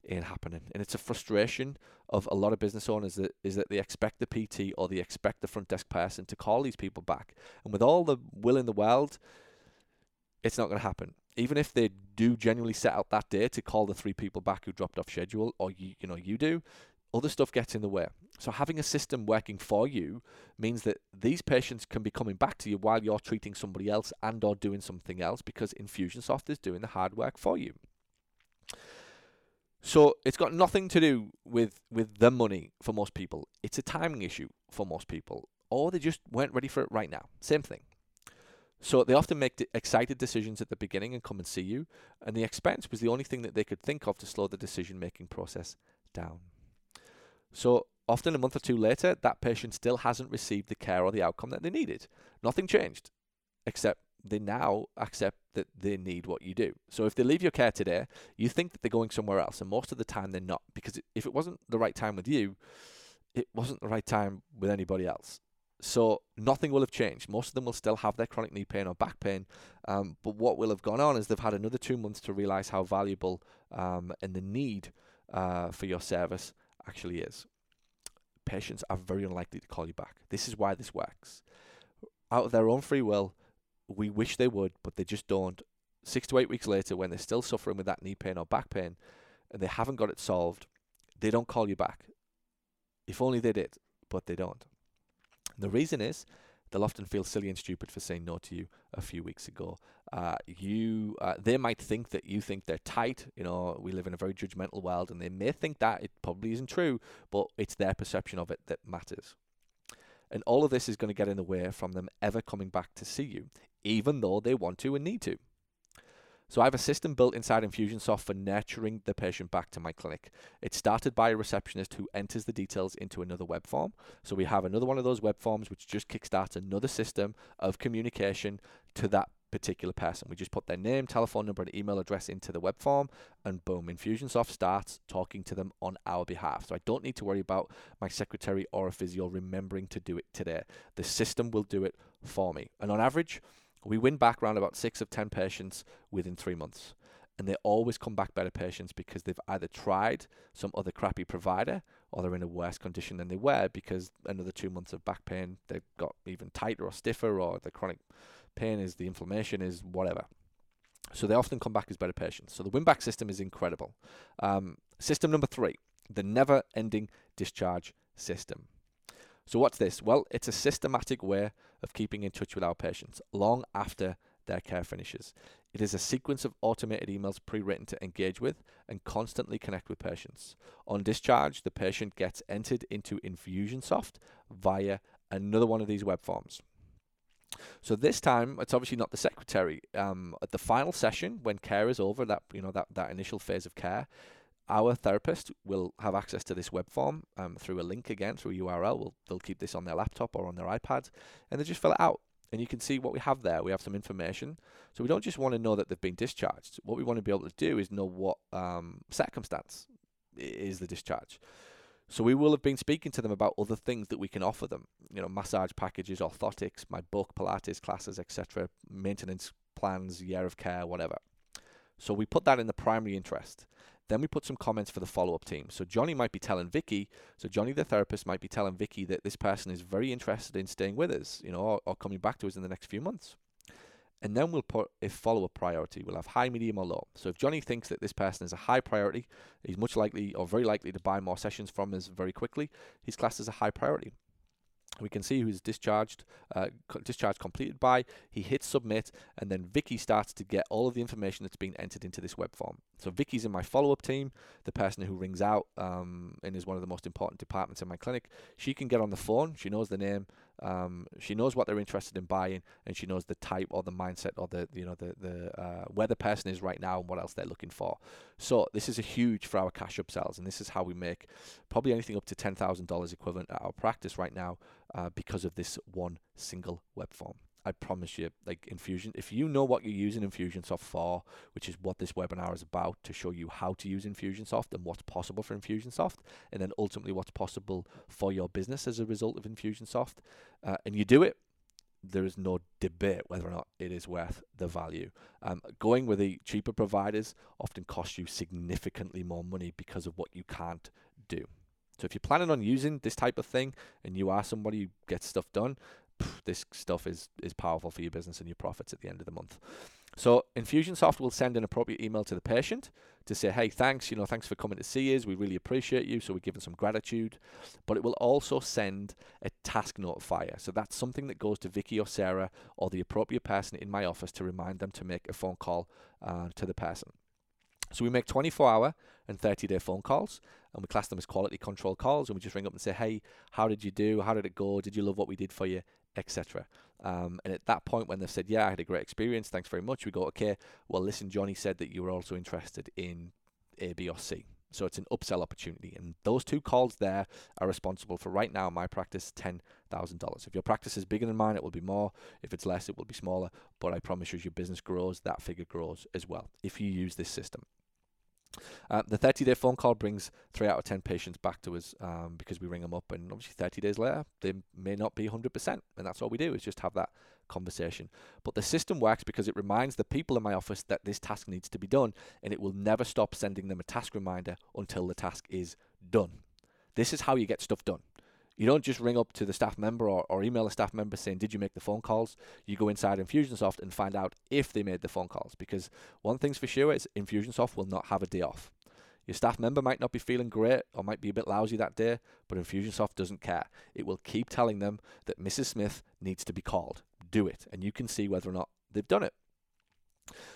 Speaker 1: ain't happening. And it's a frustration of a lot of business owners that is that they expect the PT or they expect the front desk person to call these people back. And with all the will in the world, it's not going to happen. Even if they do genuinely set out that day to call the three people back who dropped off schedule, or you, you know, you do, other stuff gets in the way. So having a system working for you means that these patients can be coming back to you while you're treating somebody else and or doing something else because Infusionsoft is doing the hard work for you. So it's got nothing to do with with the money for most people. It's a timing issue for most people, or they just weren't ready for it right now. Same thing. So they often make excited decisions at the beginning and come and see you, and the expense was the only thing that they could think of to slow the decision making process down. So often a month or two later, that patient still hasn't received the care or the outcome that they needed. Nothing changed, except they now accept that they need what you do. So if they leave your care today, you think that they're going somewhere else, and most of the time they're not, because if it wasn't the right time with you, it wasn't the right time with anybody else. So nothing will have changed. Most of them will still have their chronic knee pain or back pain, um, but what will have gone on is they've had another two months to realize how valuable um, and the need uh, for your service actually is. Patients are very unlikely to call you back. This is why this works. Out of their own free will, we wish they would, but they just don't. six to eight weeks later, when they're still suffering with that knee pain or back pain, and they haven't got it solved, they don't call you back. If only they did, but they don't. The reason is they'll often feel silly and stupid for saying no to you a few weeks ago. Uh, you, uh, they might think that you think they're tight. You know, we live in a very judgmental world, and they may think that it probably isn't true, but it's their perception of it that matters. And all of this is going to get in the way from them ever coming back to see you, even though they want to and need to. So I have a system built inside Infusionsoft for nurturing the patient back to my clinic. It's started by a receptionist who enters the details into another web form. So we have another one of those web forms which just kickstarts another system of communication to that particular person. We just put their name, telephone number, and email address into the web form, and boom, Infusionsoft starts talking to them on our behalf. So I don't need to worry about my secretary or a physio remembering to do it today. The system will do it for me. And on average, we win back around about six of 10 patients within three months. And they always come back better patients because they've either tried some other crappy provider or they're in a worse condition than they were because another two months of back pain, they've got even tighter or stiffer or the chronic pain is, the inflammation is, whatever. So they often come back as better patients. So the win back system is incredible. Um, system number three, the never ending discharge system. So, what's this? Well, it's a systematic way of keeping in touch with our patients long after their care finishes. It is a sequence of automated emails pre written to engage with and constantly connect with patients. On discharge, the patient gets entered into Infusionsoft via another one of these web forms. So this time, it's obviously not the secretary. Um, at the final session, when care is over, that you know that, that initial phase of care, our therapist will have access to this web form um, through a link again, through a URL. We'll, they'll keep this on their laptop or on their iPad, and they just fill it out. And you can see what we have there. We have some information. So we don't just want to know that they've been discharged. What we want to be able to do is know what um, circumstance is the discharge. So we will have been speaking to them about other things that we can offer them. You know, massage packages, orthotics, my book, Pilates classes, etc., maintenance plans, year of care, whatever. So we put that in the primary interest. Then we put some comments for the follow up team. So Johnny might be telling Vicky, so Johnny the therapist might be telling Vicky that this person is very interested in staying with us, you know, or, or coming back to us in the next few months. And then we'll put a follow up priority. We'll have high, medium, or low. So if Johnny thinks that this person is a high priority, he's much likely or very likely to buy more sessions from us very quickly. He's classed as a high priority. We can see who's discharged, uh, completed by. He hits submit, and then Vicky starts to get all of the information that's been entered into this web form. So Vicky's in my follow-up team, the person who rings out um, and is one of the most important departments in my clinic. She can get on the phone. She knows the name. Um, she knows what they're interested in buying, and she knows the type or the mindset or the you know the the uh, where the person is right now and what else they're looking for. So this is a huge for our cash upsells, and this is how we make probably anything up to ten thousand dollars equivalent at our practice right now uh, because of this one single web form. I promise you, like Infusion, if you know what you're using Infusionsoft for, which is what this webinar is about, to show you how to use Infusionsoft and what's possible for Infusionsoft, and then ultimately what's possible for your business as a result of Infusionsoft, uh, and you do it, there is no debate whether or not it is worth the value. Um, going with the cheaper providers often costs you significantly more money because of what you can't do. So if you're planning on using this type of thing and you are somebody who gets stuff done, this stuff is is powerful for your business and your profits at the end of the month. So Infusionsoft will send an appropriate email to the patient to say, hey, thanks, you know, thanks for coming to see us. We really appreciate you. So we're giving some gratitude. But it will also send a task notifier. So that's something that goes to Vicky or Sarah or the appropriate person in my office to remind them to make a phone call uh, to the person. So we make 24 hour and 30 day phone calls and we class them as quality control calls and we just ring up and say, hey, how did you do? How did it go? Did you love what we did for you? Etc. Um, and at that point, when they've said, yeah, I had a great experience, thanks very much, we go, okay, well, listen, Johnny said that you were also interested in A, B, or C. So it's an upsell opportunity. And those two calls there are responsible for right now, my practice, $10,000. If your practice is bigger than mine, it will be more. If it's less, it will be smaller. But I promise you, as your business grows, that figure grows as well if you use this system. Uh, the 30 day phone call brings three out of 10 patients back to us um, because we ring them up, and obviously 30 days later, they may not be 100%. And that's all we do is just have that conversation. But the system works because it reminds the people in my office that this task needs to be done, and it will never stop sending them a task reminder until the task is done. This is how you get stuff done. You don't just ring up to the staff member or, or email a staff member saying, Did you make the phone calls? You go inside Infusionsoft and find out if they made the phone calls. Because one thing's for sure is Infusionsoft will not have a day off. Your staff member might not be feeling great or might be a bit lousy that day, but Infusionsoft doesn't care. It will keep telling them that Mrs. Smith needs to be called. Do it, and you can see whether or not they've done it.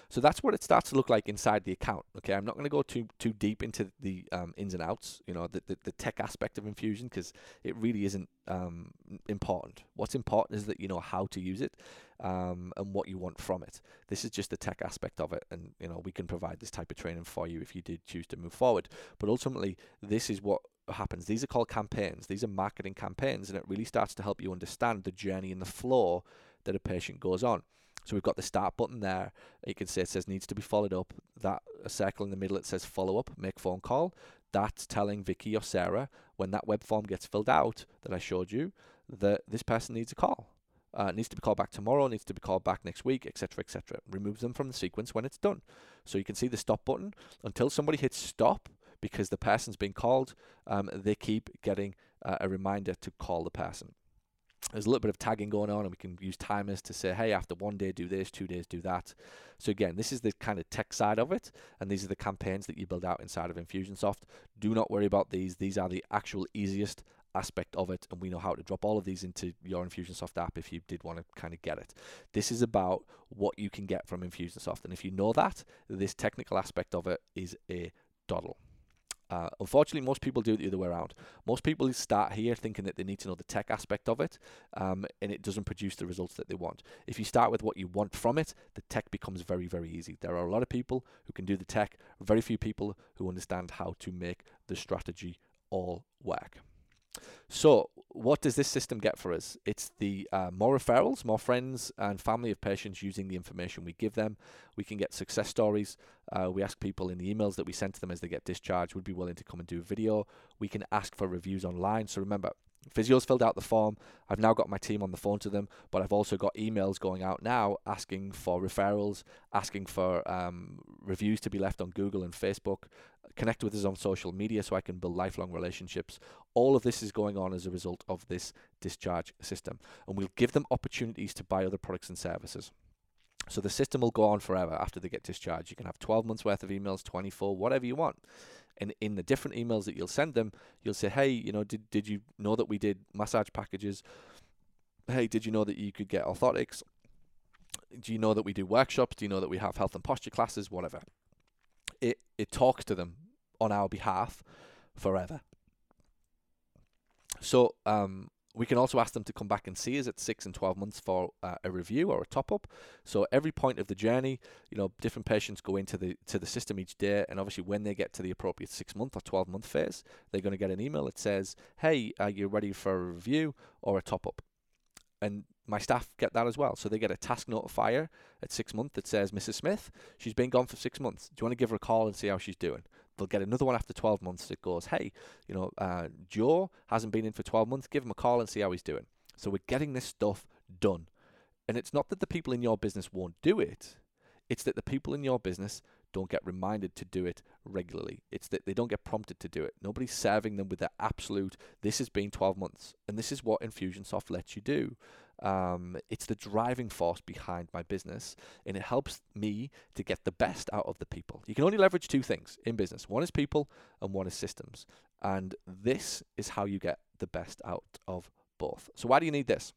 Speaker 1: So that's what it starts to look like inside the account. Okay, I'm not going to go too too deep into the um, ins and outs, you know, the, the, the tech aspect of Infusion because it really isn't um, important. What's important is that you know how to use it um, and what you want from it. This is just the tech aspect of it, and you know we can provide this type of training for you if you did choose to move forward. But ultimately, this is what happens. These are called campaigns. These are marketing campaigns, and it really starts to help you understand the journey and the flow that a patient goes on. So we've got the start button there. You can see it says needs to be followed up. That circle in the middle it says follow up, make phone call. That's telling Vicky or Sarah when that web form gets filled out that I showed you that this person needs a call. Uh, needs to be called back tomorrow, needs to be called back next week, etc., etc. Removes them from the sequence when it's done. So you can see the stop button until somebody hits stop because the person's been called. Um, they keep getting uh, a reminder to call the person there's a little bit of tagging going on and we can use timers to say hey after one day do this two days do that. So again this is the kind of tech side of it and these are the campaigns that you build out inside of infusionsoft. Do not worry about these. These are the actual easiest aspect of it and we know how to drop all of these into your infusionsoft app if you did want to kind of get it. This is about what you can get from infusionsoft and if you know that this technical aspect of it is a doddle uh, unfortunately, most people do it the other way around. Most people start here thinking that they need to know the tech aspect of it, um, and it doesn't produce the results that they want. If you start with what you want from it, the tech becomes very, very easy. There are a lot of people who can do the tech, very few people who understand how to make the strategy all work. So, what does this system get for us? It's the uh, more referrals, more friends and family of patients using the information we give them. We can get success stories. Uh, we ask people in the emails that we send to them as they get discharged would be willing to come and do a video. We can ask for reviews online. So remember, Physio's filled out the form. I've now got my team on the phone to them, but I've also got emails going out now asking for referrals, asking for um, reviews to be left on Google and Facebook, connect with us on social media so I can build lifelong relationships. All of this is going on as a result of this discharge system. And we'll give them opportunities to buy other products and services. So the system will go on forever after they get discharged. You can have 12 months worth of emails, 24, whatever you want. And in the different emails that you'll send them, you'll say, hey, you know, did, did you know that we did massage packages? Hey, did you know that you could get orthotics? Do you know that we do workshops? Do you know that we have health and posture classes? Whatever. It, it talks to them on our behalf forever. So um, we can also ask them to come back and see us at six and 12 months for uh, a review or a top up. So every point of the journey, you know, different patients go into the to the system each day, and obviously when they get to the appropriate six month or 12 month phase, they're going to get an email that says, "Hey, are you ready for a review or a top up?" And my staff get that as well. So they get a task notifier at six months that says, Mrs. Smith, she's been gone for six months. Do you want to give her a call and see how she's doing? They'll get another one after 12 months that goes, hey, you know, uh, Joe hasn't been in for 12 months. Give him a call and see how he's doing. So we're getting this stuff done. And it's not that the people in your business won't do it. It's that the people in your business don't get reminded to do it regularly. It's that they don't get prompted to do it. Nobody's serving them with the absolute, this has been 12 months. And this is what Infusionsoft lets you do. Um, it's the driving force behind my business, and it helps me to get the best out of the people. You can only leverage two things in business one is people, and one is systems. And this is how you get the best out of both. So, why do you need this?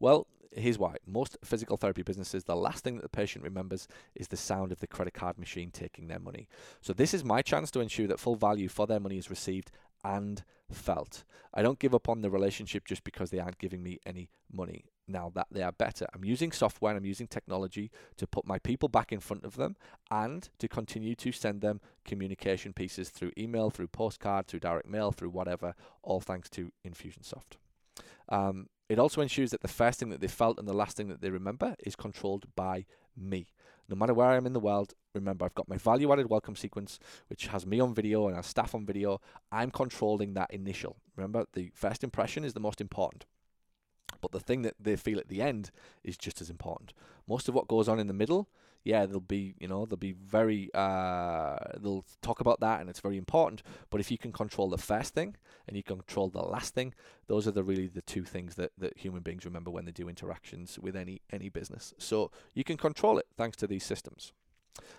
Speaker 1: Well, here's why. Most physical therapy businesses, the last thing that the patient remembers is the sound of the credit card machine taking their money. So, this is my chance to ensure that full value for their money is received and felt. I don't give up on the relationship just because they aren't giving me any money. Now that they are better, I'm using software, I'm using technology to put my people back in front of them and to continue to send them communication pieces through email, through postcard, through direct mail, through whatever, all thanks to Infusionsoft. Um, it also ensures that the first thing that they felt and the last thing that they remember is controlled by me no matter where I am in the world, remember I've got my value added welcome sequence, which has me on video and our staff on video. I'm controlling that initial. Remember, the first impression is the most important. But the thing that they feel at the end is just as important. Most of what goes on in the middle, yeah, they'll be, you know, they'll be very, uh, they'll talk about that and it's very important. But if you can control the first thing and you control the last thing, those are the really the two things that, that human beings remember when they do interactions with any, any business. So you can control it thanks to these systems.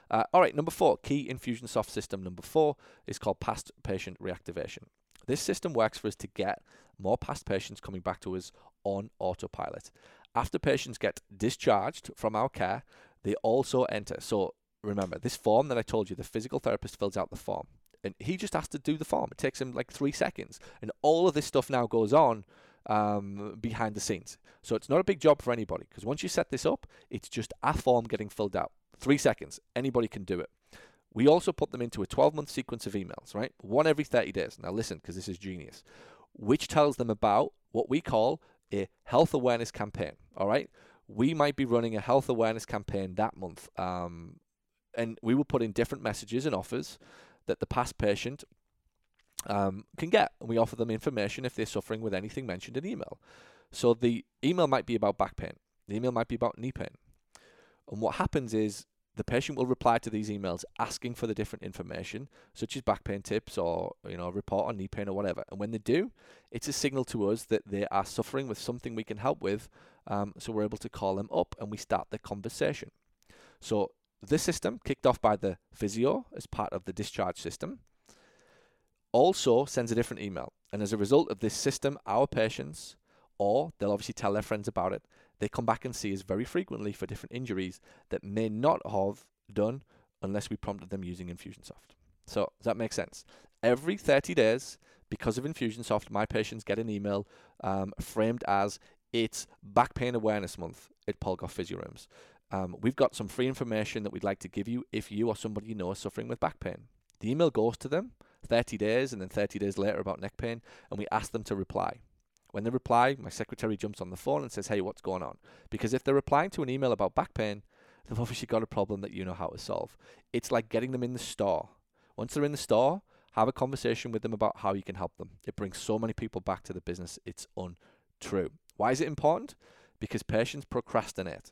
Speaker 1: Uh, all right, number four, key Infusionsoft system number four is called past patient reactivation. This system works for us to get more past patients coming back to us on autopilot. After patients get discharged from our care, they also enter. So remember, this form that I told you, the physical therapist fills out the form. And he just has to do the form. It takes him like three seconds. And all of this stuff now goes on um, behind the scenes. So it's not a big job for anybody because once you set this up, it's just a form getting filled out. Three seconds. Anybody can do it. We also put them into a 12 month sequence of emails, right? One every 30 days. Now, listen, because this is genius, which tells them about what we call a health awareness campaign, all right? We might be running a health awareness campaign that month. Um, and we will put in different messages and offers that the past patient um, can get. And we offer them information if they're suffering with anything mentioned in email. So the email might be about back pain, the email might be about knee pain. And what happens is the patient will reply to these emails asking for the different information, such as back pain tips or you know a report on knee pain or whatever. And when they do, it's a signal to us that they are suffering with something we can help with. Um, so we're able to call them up and we start the conversation. So this system, kicked off by the physio as part of the discharge system, also sends a different email. And as a result of this system, our patients, or they'll obviously tell their friends about it, they come back and see us very frequently for different injuries that may not have done unless we prompted them using Infusionsoft. So, does that make sense? Every 30 days, because of Infusionsoft, my patients get an email um, framed as it's Back Pain Awareness Month at Paul Gough Physio Rooms. Um, we've got some free information that we'd like to give you if you or somebody you know is suffering with back pain. The email goes to them 30 days and then 30 days later about neck pain, and we ask them to reply. When they reply, my secretary jumps on the phone and says, Hey, what's going on? Because if they're replying to an email about back pain, they've obviously got a problem that you know how to solve. It's like getting them in the store. Once they're in the store, have a conversation with them about how you can help them. It brings so many people back to the business, it's untrue. Why is it important? Because patients procrastinate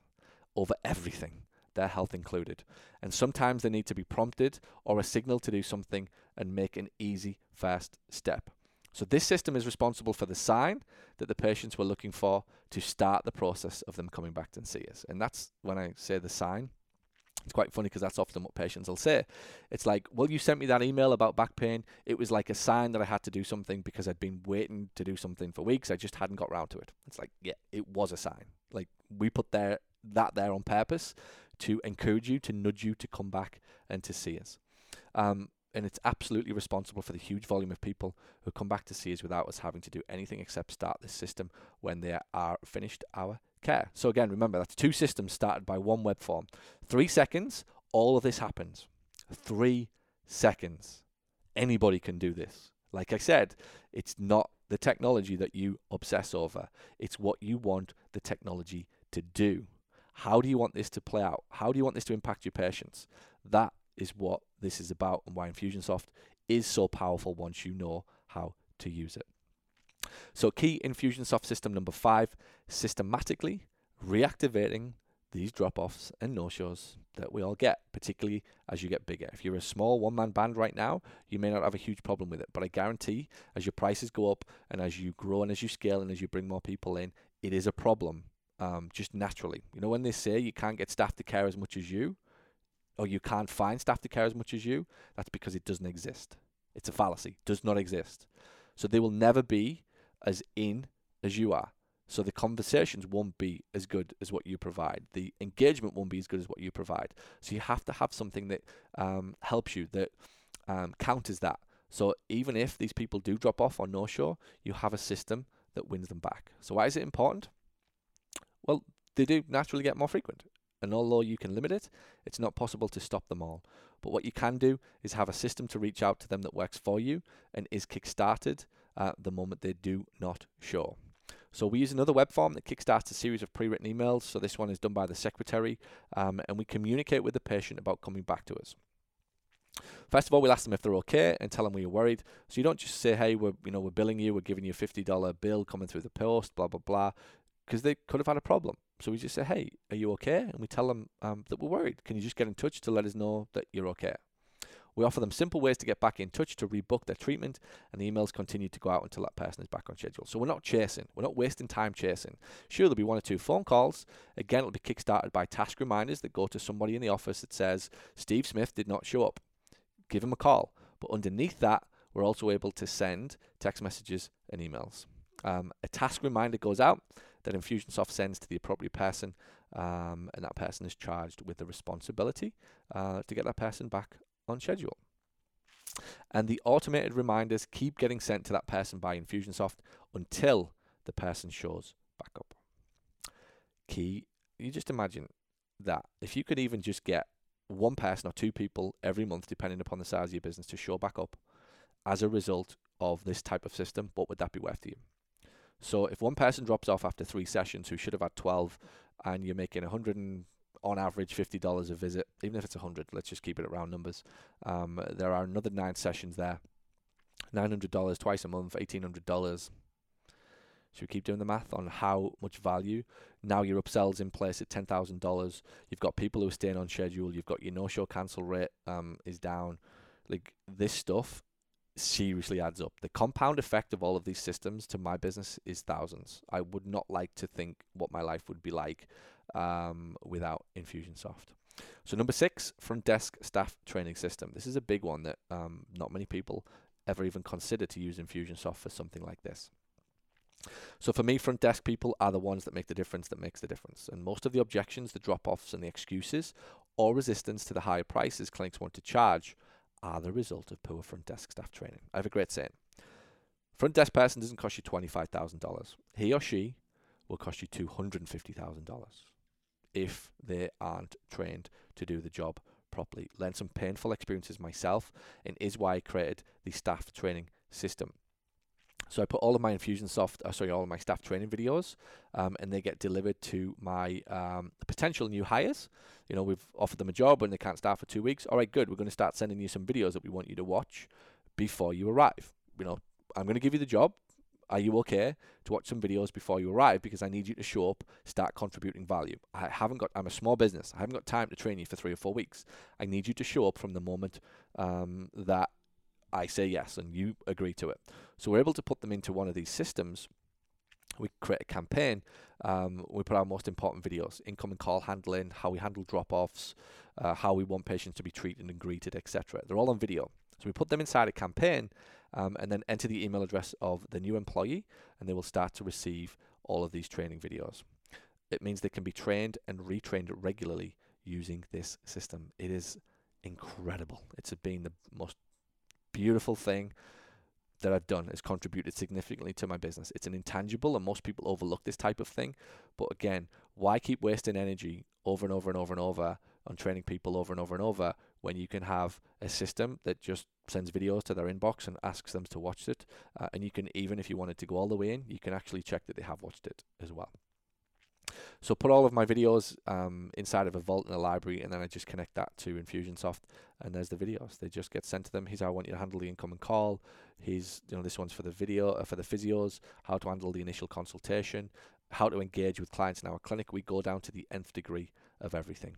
Speaker 1: over everything, their health included. And sometimes they need to be prompted or a signal to do something and make an easy, fast step. So this system is responsible for the sign that the patients were looking for to start the process of them coming back to see us. And that's when I say the sign. It's quite funny because that's often what patients will say. It's like, well, you sent me that email about back pain. It was like a sign that I had to do something because I'd been waiting to do something for weeks. I just hadn't got around to it. It's like, yeah, it was a sign. Like we put there that there on purpose to encourage you, to nudge you to come back and to see us. Um, and it's absolutely responsible for the huge volume of people who come back to see us without us having to do anything except start this system when they are finished our care. So again, remember that's two systems started by one web form. Three seconds, all of this happens. Three seconds. Anybody can do this. Like I said, it's not the technology that you obsess over. It's what you want the technology to do. How do you want this to play out? How do you want this to impact your patients? That is what this is about and why Infusionsoft is so powerful once you know how to use it. So, key Infusionsoft system number five systematically reactivating these drop offs and no shows that we all get, particularly as you get bigger. If you're a small one man band right now, you may not have a huge problem with it, but I guarantee as your prices go up and as you grow and as you scale and as you bring more people in, it is a problem um, just naturally. You know, when they say you can't get staff to care as much as you, or you can't find staff to care as much as you, that's because it doesn't exist. It's a fallacy, It does not exist. So they will never be as in as you are. So the conversations won't be as good as what you provide. The engagement won't be as good as what you provide. So you have to have something that um, helps you, that um, counters that. So even if these people do drop off or no show, you have a system that wins them back. So why is it important? Well, they do naturally get more frequent. And although you can limit it, it's not possible to stop them all. But what you can do is have a system to reach out to them that works for you and is kickstarted at the moment they do not show. So we use another web form that kickstarts a series of pre-written emails. So this one is done by the secretary, um, and we communicate with the patient about coming back to us. First of all, we'll ask them if they're okay and tell them we're worried. So you don't just say, "Hey, we're you know we're billing you, we're giving you a fifty dollar bill coming through the post, blah blah blah." Because they could have had a problem. So we just say, hey, are you okay? And we tell them um, that we're worried. Can you just get in touch to let us know that you're okay? We offer them simple ways to get back in touch to rebook their treatment, and the emails continue to go out until that person is back on schedule. So we're not chasing, we're not wasting time chasing. Sure, there'll be one or two phone calls. Again, it'll be kickstarted by task reminders that go to somebody in the office that says, Steve Smith did not show up. Give him a call. But underneath that, we're also able to send text messages and emails. Um, a task reminder goes out that Infusionsoft sends to the appropriate person, um, and that person is charged with the responsibility uh, to get that person back on schedule. And the automated reminders keep getting sent to that person by Infusionsoft until the person shows back up. Key, you just imagine that if you could even just get one person or two people every month, depending upon the size of your business, to show back up as a result of this type of system, what would that be worth to you? So if one person drops off after three sessions who should have had 12 and you're making 100 and on average $50 a visit, even if it's 100, let's just keep it at round numbers. Um, there are another nine sessions there. $900 twice a month, $1,800. Should we keep doing the math on how much value? Now your upsells in place at $10,000. You've got people who are staying on schedule. You've got your no-show cancel rate um, is down. Like this stuff seriously adds up. The compound effect of all of these systems to my business is thousands. I would not like to think what my life would be like um, without Infusionsoft. So number six, front desk staff training system. This is a big one that um, not many people ever even consider to use Infusionsoft for something like this. So for me, front desk people are the ones that make the difference that makes the difference. And most of the objections, the drop-offs and the excuses or resistance to the higher prices clinics want to charge are the result of poor front desk staff training. I have a great saying. Front desk person doesn't cost you $25,000. He or she will cost you $250,000 if they aren't trained to do the job properly. Learned some painful experiences myself, and is why I created the staff training system. So I put all of my Infusionsoft, uh, sorry, all of my staff training videos, um, and they get delivered to my um, potential new hires. You know, we've offered them a job and they can't start for two weeks. All right, good. We're going to start sending you some videos that we want you to watch before you arrive. You know, I'm going to give you the job. Are you okay to watch some videos before you arrive? Because I need you to show up, start contributing value. I haven't got, I'm a small business. I haven't got time to train you for three or four weeks. I need you to show up from the moment um, that I say yes and you agree to it. So we're able to put them into one of these systems. We create a campaign. Um, we put our most important videos, incoming call handling, how we handle drop-offs, uh, how we want patients to be treated and greeted, etc. They're all on video. So we put them inside a campaign um, and then enter the email address of the new employee and they will start to receive all of these training videos. It means they can be trained and retrained regularly using this system. It is incredible. It's been the most beautiful thing that I've done has contributed significantly to my business. It's an intangible, and most people overlook this type of thing. But again, why keep wasting energy over and over and over and over on training people over and over and over when you can have a system that just sends videos to their inbox and asks them to watch it? Uh, and you can, even if you wanted to go all the way in, you can actually check that they have watched it as well. So put all of my videos um, inside of a vault in a library, and then I just connect that to Infusionsoft, and there's the videos. They just get sent to them. Here's how I want you to handle the incoming call. Here's you know this one's for the video uh, for the physios. How to handle the initial consultation. How to engage with clients in our clinic. We go down to the nth degree of everything.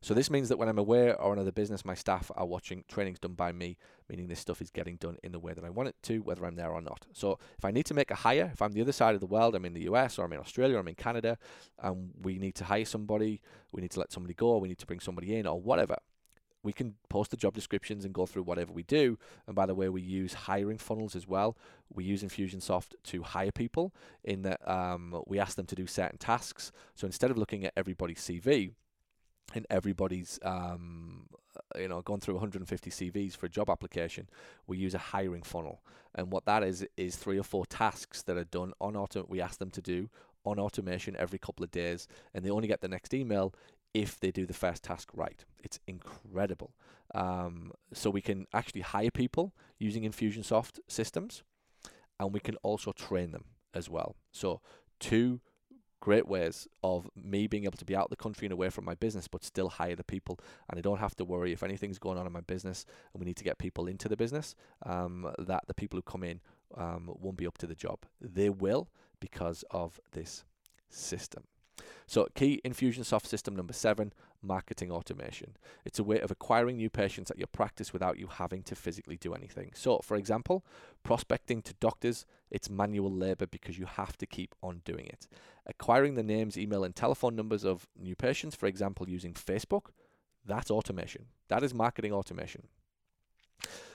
Speaker 1: So this means that when I'm aware or another business, my staff are watching trainings done by me, meaning this stuff is getting done in the way that I want it to, whether I'm there or not. So if I need to make a hire, if I'm the other side of the world, I'm in the US or I'm in Australia or I'm in Canada, and we need to hire somebody, we need to let somebody go, we need to bring somebody in or whatever, we can post the job descriptions and go through whatever we do. And by the way, we use hiring funnels as well. We use Infusionsoft to hire people in that um, we ask them to do certain tasks. So instead of looking at everybody's CV, and everybody's um, uh, you know gone through 150 CVs for a job application, we use a hiring funnel, and what that is is three or four tasks that are done on auto. We ask them to do on automation every couple of days, and they only get the next email if they do the first task right. It's incredible. Um, so we can actually hire people using Infusionsoft systems, and we can also train them as well. So two great ways of me being able to be out of the country and away from my business, but still hire the people. And I don't have to worry if anything's going on in my business and we need to get people into the business, um, that the people who come in um, won't be up to the job. They will because of this system. So, key Infusionsoft system number seven marketing automation. It's a way of acquiring new patients at your practice without you having to physically do anything. So, for example, prospecting to doctors, it's manual labor because you have to keep on doing it. Acquiring the names, email, and telephone numbers of new patients, for example, using Facebook, that's automation. That is marketing automation.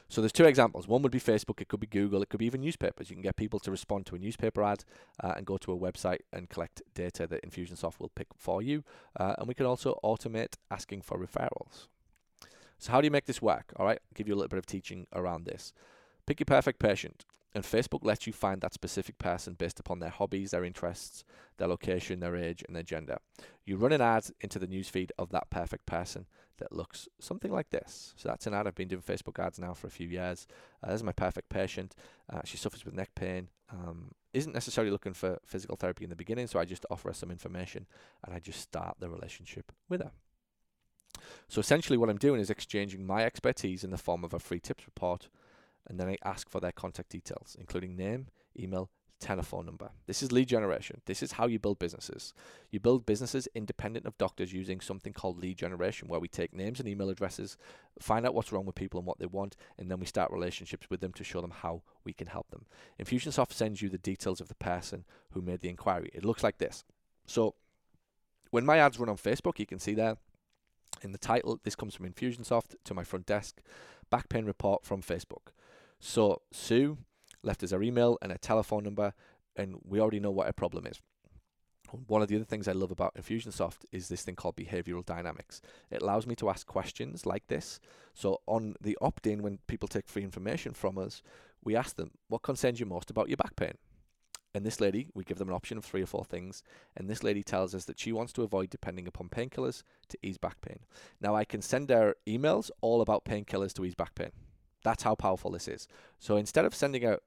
Speaker 1: So there's two examples. One would be Facebook. It could be Google. It could be even newspapers. You can get people to respond to a newspaper ad uh, and go to a website and collect data that Infusionsoft will pick for you. Uh, and we can also automate asking for referrals. So how do you make this work? All right, I'll give you a little bit of teaching around this. Pick your perfect patient. And Facebook lets you find that specific person based upon their hobbies, their interests, their location, their age, and their gender. You run an ad into the newsfeed of that perfect person that looks something like this. So that's an ad. I've been doing Facebook ads now for a few years. Uh, this is my perfect patient. Uh, she suffers with neck pain. Um, isn't necessarily looking for physical therapy in the beginning, so I just offer her some information and I just start the relationship with her. So essentially, what I'm doing is exchanging my expertise in the form of a free tips report and then I ask for their contact details, including name, email, telephone number. This is lead generation. This is how you build businesses. You build businesses independent of doctors using something called lead generation, where we take names and email addresses, find out what's wrong with people and what they want, and then we start relationships with them to show them how we can help them. Infusionsoft sends you the details of the person who made the inquiry. It looks like this. So when my ads run on Facebook, you can see there in the title, this comes from Infusionsoft to my front desk, back pain report from Facebook. So Sue left us her email and a telephone number, and we already know what her problem is. One of the other things I love about Infusionsoft is this thing called behavioral dynamics. It allows me to ask questions like this. So on the opt-in, when people take free information from us, we ask them, what concerns you most about your back pain? And this lady, we give them an option of three or four things, and this lady tells us that she wants to avoid depending upon painkillers to ease back pain. Now I can send her emails all about painkillers to ease back pain. That's how powerful this is. So instead of sending out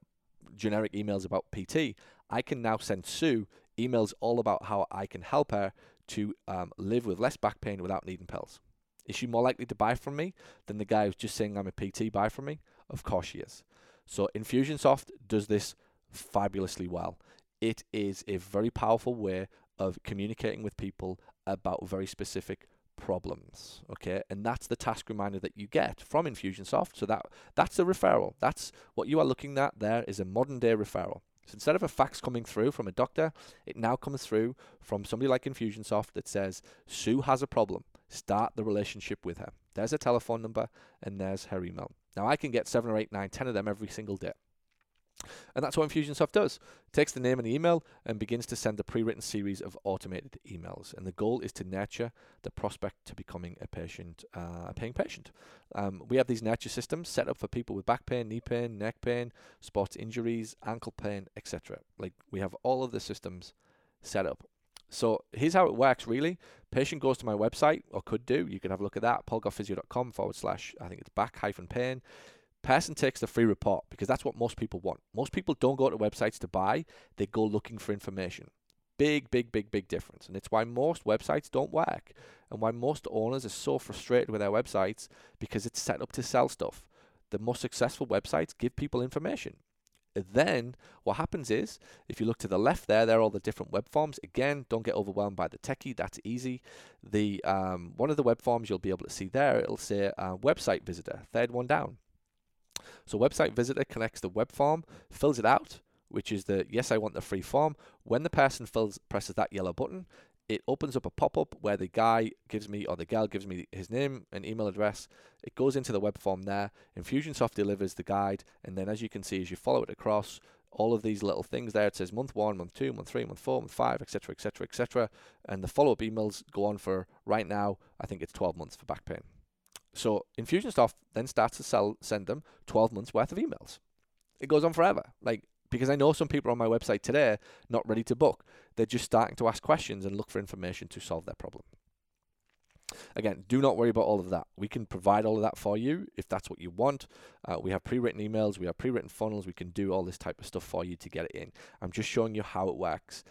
Speaker 1: generic emails about PT, I can now send Sue emails all about how I can help her to um, live with less back pain without needing pills. Is she more likely to buy from me than the guy who's just saying I'm a PT buy from me? Of course she is. So Infusionsoft does this fabulously well. It is a very powerful way of communicating with people about very specific problems okay? And that's the task reminder that you get from infusionsoft. So that that's a referral. That's what you are looking at there is a modern day referral. So instead of a fax coming through from a doctor it now comes through from somebody like infusionsoft that says sue has a problem. Start the relationship with her. There's a telephone number and there's her email. Now i can get seven or eight nine ten of them every single day and that's what Infusionsoft does. It takes the name and the email and begins to send a pre-written series of automated emails. And the goal is to nurture the prospect to becoming a patient, uh, a paying patient. Um, we have these nurture systems set up for people with back pain, knee pain, neck pain, sports injuries, ankle pain, etc. Like we have all of the systems set up. So here's how it works really. Patient goes to my website, or could do. You can have a look at that, paulgoughphysio.com forward slash, I think it's back hyphen pain. Person takes the free report because that's what most people want. Most people don't go to websites to buy, they go looking for information. Big, big, big, big difference. And it's why most websites don't work and why most owners are so frustrated with their websites because it's set up to sell stuff. The most successful websites give people information. Then what happens is, if you look to the left there, there are all the different web forms. Again, don't get overwhelmed by the techie. That's easy. The um, one of the web forms you'll be able to see there. It'll say uh, website visitor. Third one down. So website visitor connects the web form, fills it out, which is the yes, I want the free form. When the person fills presses that yellow button, it opens up a pop-up where the guy gives me or the gal gives me his name and email address. It goes into the web form there. Infusionsoft delivers the guide, and then as you can see, as you follow it across, all of these little things there. It says month one, month two, month three, month four, month five, etc., etc., etc. And the follow-up emails go on for right now. I think it's 12 months for back pain. So Infusionsoft then starts to sell, send them 12 months worth of emails. It goes on forever. Like because I know some people on my website today not ready to book. They're just starting to ask questions and look for information to solve their problem. Again, do not worry about all of that. We can provide all of that for you if that's what you want. Uh, we have pre-written emails, we have pre-written funnels. We can do all this type of stuff for you to get it in. I'm just showing you how it works.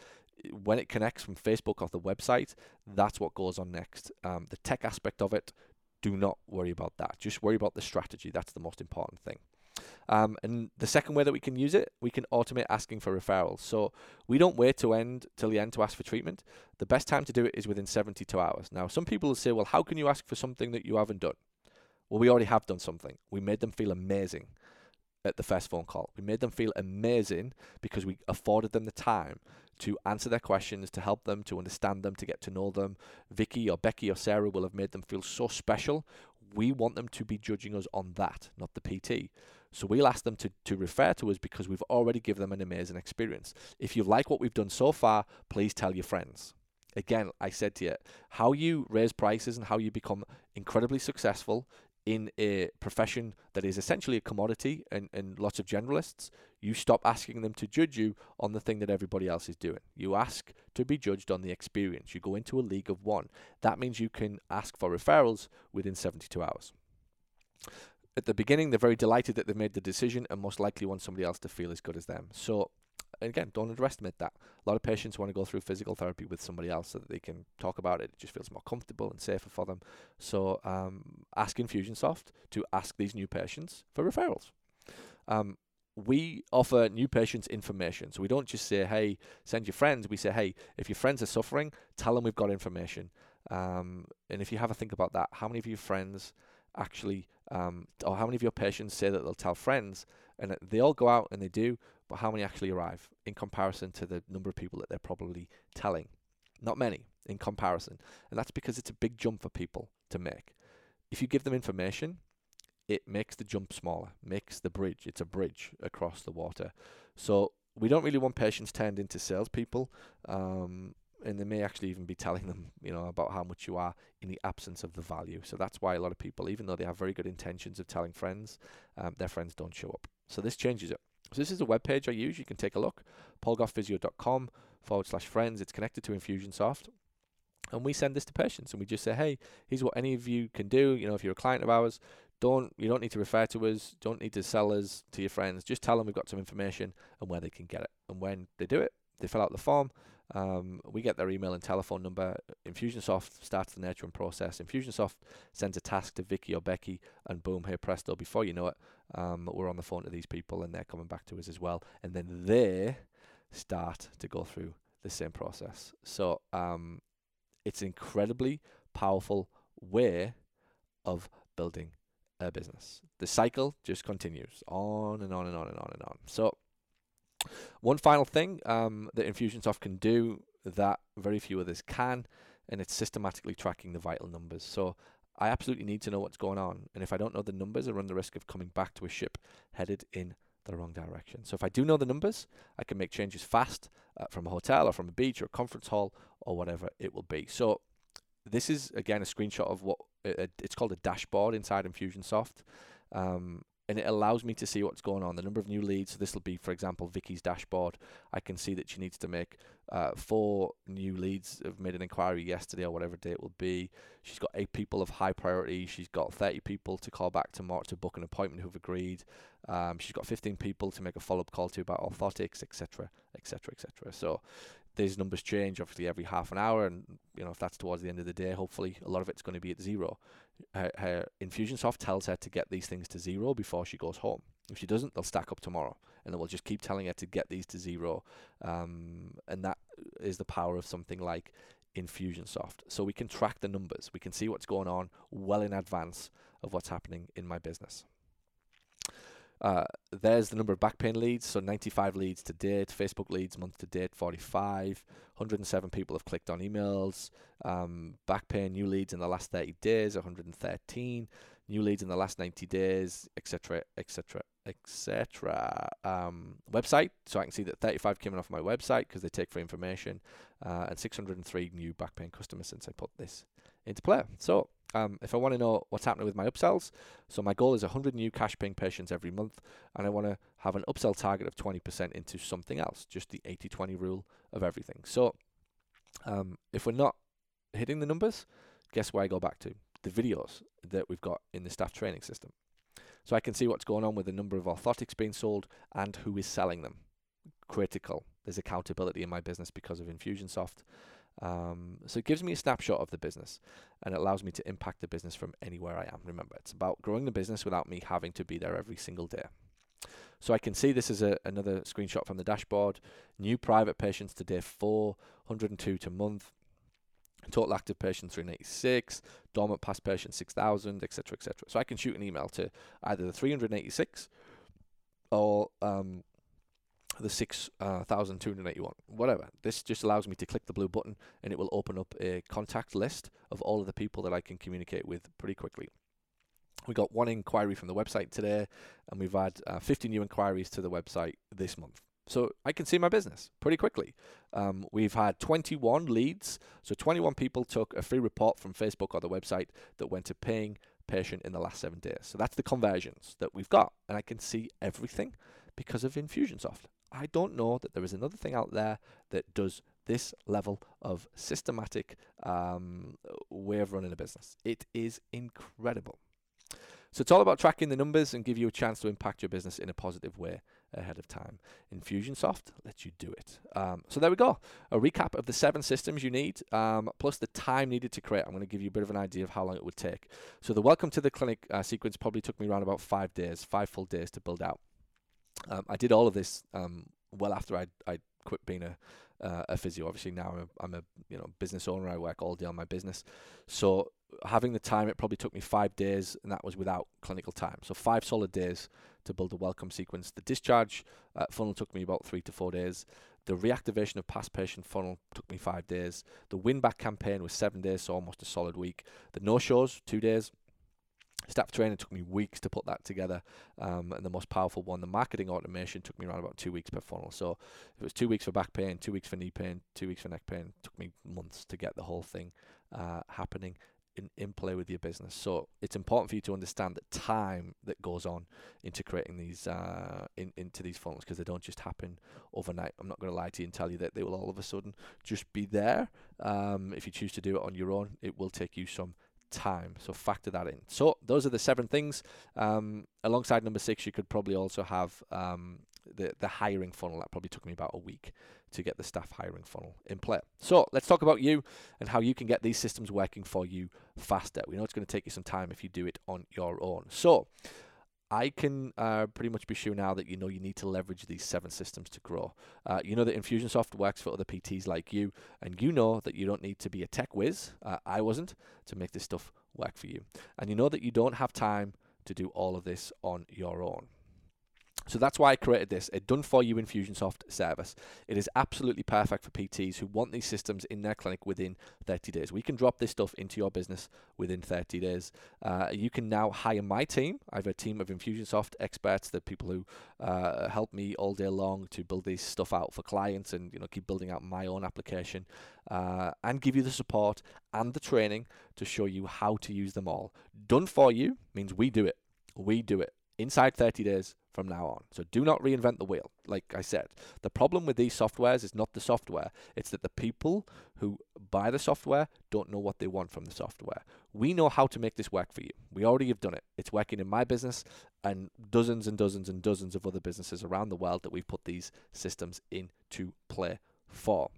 Speaker 1: When it connects from Facebook or the website, that's what goes on next. Um, the tech aspect of it do not worry about that. Just worry about the strategy. That's the most important thing. Um, and the second way that we can use it, we can automate asking for referrals. So we don't wait to end till the end to ask for treatment. The best time to do it is within 72 hours. Now, some people will say, well, how can you ask for something that you haven't done? Well, we already have done something. We made them feel amazing at the first phone call. We made them feel amazing because we afforded them the time to answer their questions, to help them, to understand them, to get to know them. Vicky or Becky or Sarah will have made them feel so special. We want them to be judging us on that, not the PT. So we'll ask them to, to refer to us because we've already given them an amazing experience. If you like what we've done so far, please tell your friends. Again, I said to you, how you raise prices and how you become incredibly successful in a profession that is essentially a commodity and, and lots of generalists, you stop asking them to judge you on the thing that everybody else is doing. You ask to be judged on the experience. You go into a league of one. That means you can ask for referrals within 72 hours at the beginning, they're very delighted that they've made the decision and most likely want somebody else to feel as good as them. So, again, don't underestimate that. A lot of patients want to go through physical therapy with somebody else so that they can talk about it. It just feels more comfortable and safer for them. So, um, ask Infusionsoft to ask these new patients for referrals. Um, we offer new patients information. So we don't just say, hey, send your friends. We say, hey, if your friends are suffering, tell them we've got information. Um, and if you have a think about that, how many of your friends actually um, or how many of your patients say that they'll tell friends and they all go out and they do, but how many actually arrive in comparison to the number of people that they're probably telling? Not many in comparison. And that's because it's a big jump for people to make. If you give them information, it makes the jump smaller, makes the bridge. It's a bridge across the water. So we don't really want patients turned into salespeople. Um, and they may actually even be telling them, you know, about how much you are in the absence of the value. So that's why a lot of people, even though they have very good intentions of telling friends, um, their friends don't show up. So this changes it. So this is a web page I use. You can take a look, paulgoughphysio.com forward slash friends. It's connected to Infusionsoft. And we send this to patients and we just say, hey, here's what any of you can do. You know, if you're a client of ours, don't you don't need to refer to us, don't need to sell us to your friends. Just tell them we've got some information and where they can get it. And when they do it, they fill out the form um, we get their email and telephone number. Infusionsoft starts the nurturing process. Infusionsoft sends a task to Vicky or Becky, and boom, here presto, before you know it, um, we're on the phone to these people and they're coming back to us as well. And then they start to go through the same process. So um, it's an incredibly powerful way of building a business. The cycle just continues on and on and on and on and on. So one final thing um, that Infusionsoft can do that very few others can, and it's systematically tracking the vital numbers. So I absolutely need to know what's going on, and if I don't know the numbers, I run the risk of coming back to a ship headed in the wrong direction. So if I do know the numbers, I can make changes fast uh, from a hotel or from a beach or a conference hall or whatever it will be. So this is again a screenshot of what uh, it's called a dashboard inside Infusionsoft. Um, and it allows me to see what's going on. The number of new leads. So this will be, for example, Vicky's dashboard. I can see that she needs to make uh, four new leads. Have made an inquiry yesterday or whatever day it will be. She's got eight people of high priority. She's got 30 people to call back tomorrow to book an appointment who've agreed. Um, she's got 15 people to make a follow-up call to about orthotics, etc., etc., etc. So these numbers change obviously every half an hour, and you know if that's towards the end of the day, hopefully a lot of it's going to be at zero. Her, her Infusionsoft tells her to get these things to zero before she goes home. If she doesn't, they'll stack up tomorrow, and then we'll just keep telling her to get these to zero. Um, and that is the power of something like Infusionsoft. So we can track the numbers, we can see what's going on well in advance of what's happening in my business. Uh, there's the number of back pain leads. So 95 leads to date. Facebook leads month to date 45. 107 people have clicked on emails. Um, back pain new leads in the last 30 days 113. New leads in the last 90 days, etc., etc., etc. Website. So I can see that 35 came in off my website because they take free information, uh, and 603 new back pain customers since I put this into play. So um, if I want to know what's happening with my upsells, so my goal is 100 new cash paying patients every month, and I want to have an upsell target of 20% into something else, just the 80 20 rule of everything. So um, if we're not hitting the numbers, guess where I go back to? The videos that we've got in the staff training system. So I can see what's going on with the number of orthotics being sold and who is selling them. Critical. There's accountability in my business because of Infusionsoft. Um, so it gives me a snapshot of the business and it allows me to impact the business from anywhere I am. Remember, it's about growing the business without me having to be there every single day. So I can see this is a, another screenshot from the dashboard. New private patients to day 4, 102 to month. Total active patients 386, dormant past patients 6,000, etc., etc. So I can shoot an email to either the 386 or um, the 6,281, uh, whatever. This just allows me to click the blue button and it will open up a contact list of all of the people that I can communicate with pretty quickly. We got one inquiry from the website today, and we've had uh, 50 new inquiries to the website this month. So I can see my business pretty quickly. Um, we've had 21 leads. So 21 people took a free report from Facebook or the website that went to paying patient in the last seven days. So that's the conversions that we've got. And I can see everything because of Infusionsoft. I don't know that there is another thing out there that does this level of systematic um, way of running a business. It is incredible. So it's all about tracking the numbers and give you a chance to impact your business in a positive way ahead of time. Infusionsoft lets you do it. Um, so there we go. A recap of the seven systems you need, um, plus the time needed to create. I'm going to give you a bit of an idea of how long it would take. So the welcome to the clinic uh, sequence probably took me around about five days, five full days to build out. Um, I did all of this um, well after I I quit being a uh, a physio. Obviously now I'm a, I'm a you know business owner. I work all day on my business, so having the time, it probably took me five days, and that was without clinical time. So five solid days to build a welcome sequence. The discharge uh, funnel took me about three to four days. The reactivation of past patient funnel took me five days. The win back campaign was seven days, so almost a solid week. The no shows, two days. Staff training took me weeks to put that together, um, and the most powerful one, the marketing automation, took me around about two weeks per funnel. So it was two weeks for back pain, two weeks for knee pain, two weeks for neck pain. It took me months to get the whole thing uh, happening in, in play with your business. So it's important for you to understand the time that goes on into creating these uh, in, into these funnels because they don't just happen overnight. I'm not going to lie to you and tell you that they will all of a sudden just be there. Um, if you choose to do it on your own, it will take you some time. So factor that in. So those are the seven things. Um, alongside number six, you could probably also have um, the the hiring funnel. That probably took me about a week to get the staff hiring funnel in play. So let's talk about you and how you can get these systems working for you faster. We know it's going to take you some time if you do it on your own. So I can uh, pretty much be sure now that you know you need to leverage these seven systems to grow. Uh, you know that Infusionsoft works for other PTs like you, and you know that you don't need to be a tech whiz. Uh, I wasn't to make this stuff work for you, and you know that you don't have time to do all of this on your own. So that's why I created this, a done for you Infusionsoft service. It is absolutely perfect for PTs who want these systems in their clinic within 30 days. We can drop this stuff into your business within 30 days. Uh, you can now hire my team. I have a team of Infusionsoft experts, the people who uh, help me all day long to build this stuff out for clients and you know keep building out my own application uh, and give you the support and the training to show you how to use them all. Done for you means we do it. We do it inside 30 days from now on. So do not reinvent the wheel. Like I said, the problem with these softwares is not the software, it's that the people who buy the software don't know what they want from the software. We know how to make this work for you. We already have done it. It's working in my business and dozens and dozens and dozens of other businesses around the world that we've put these systems into play for.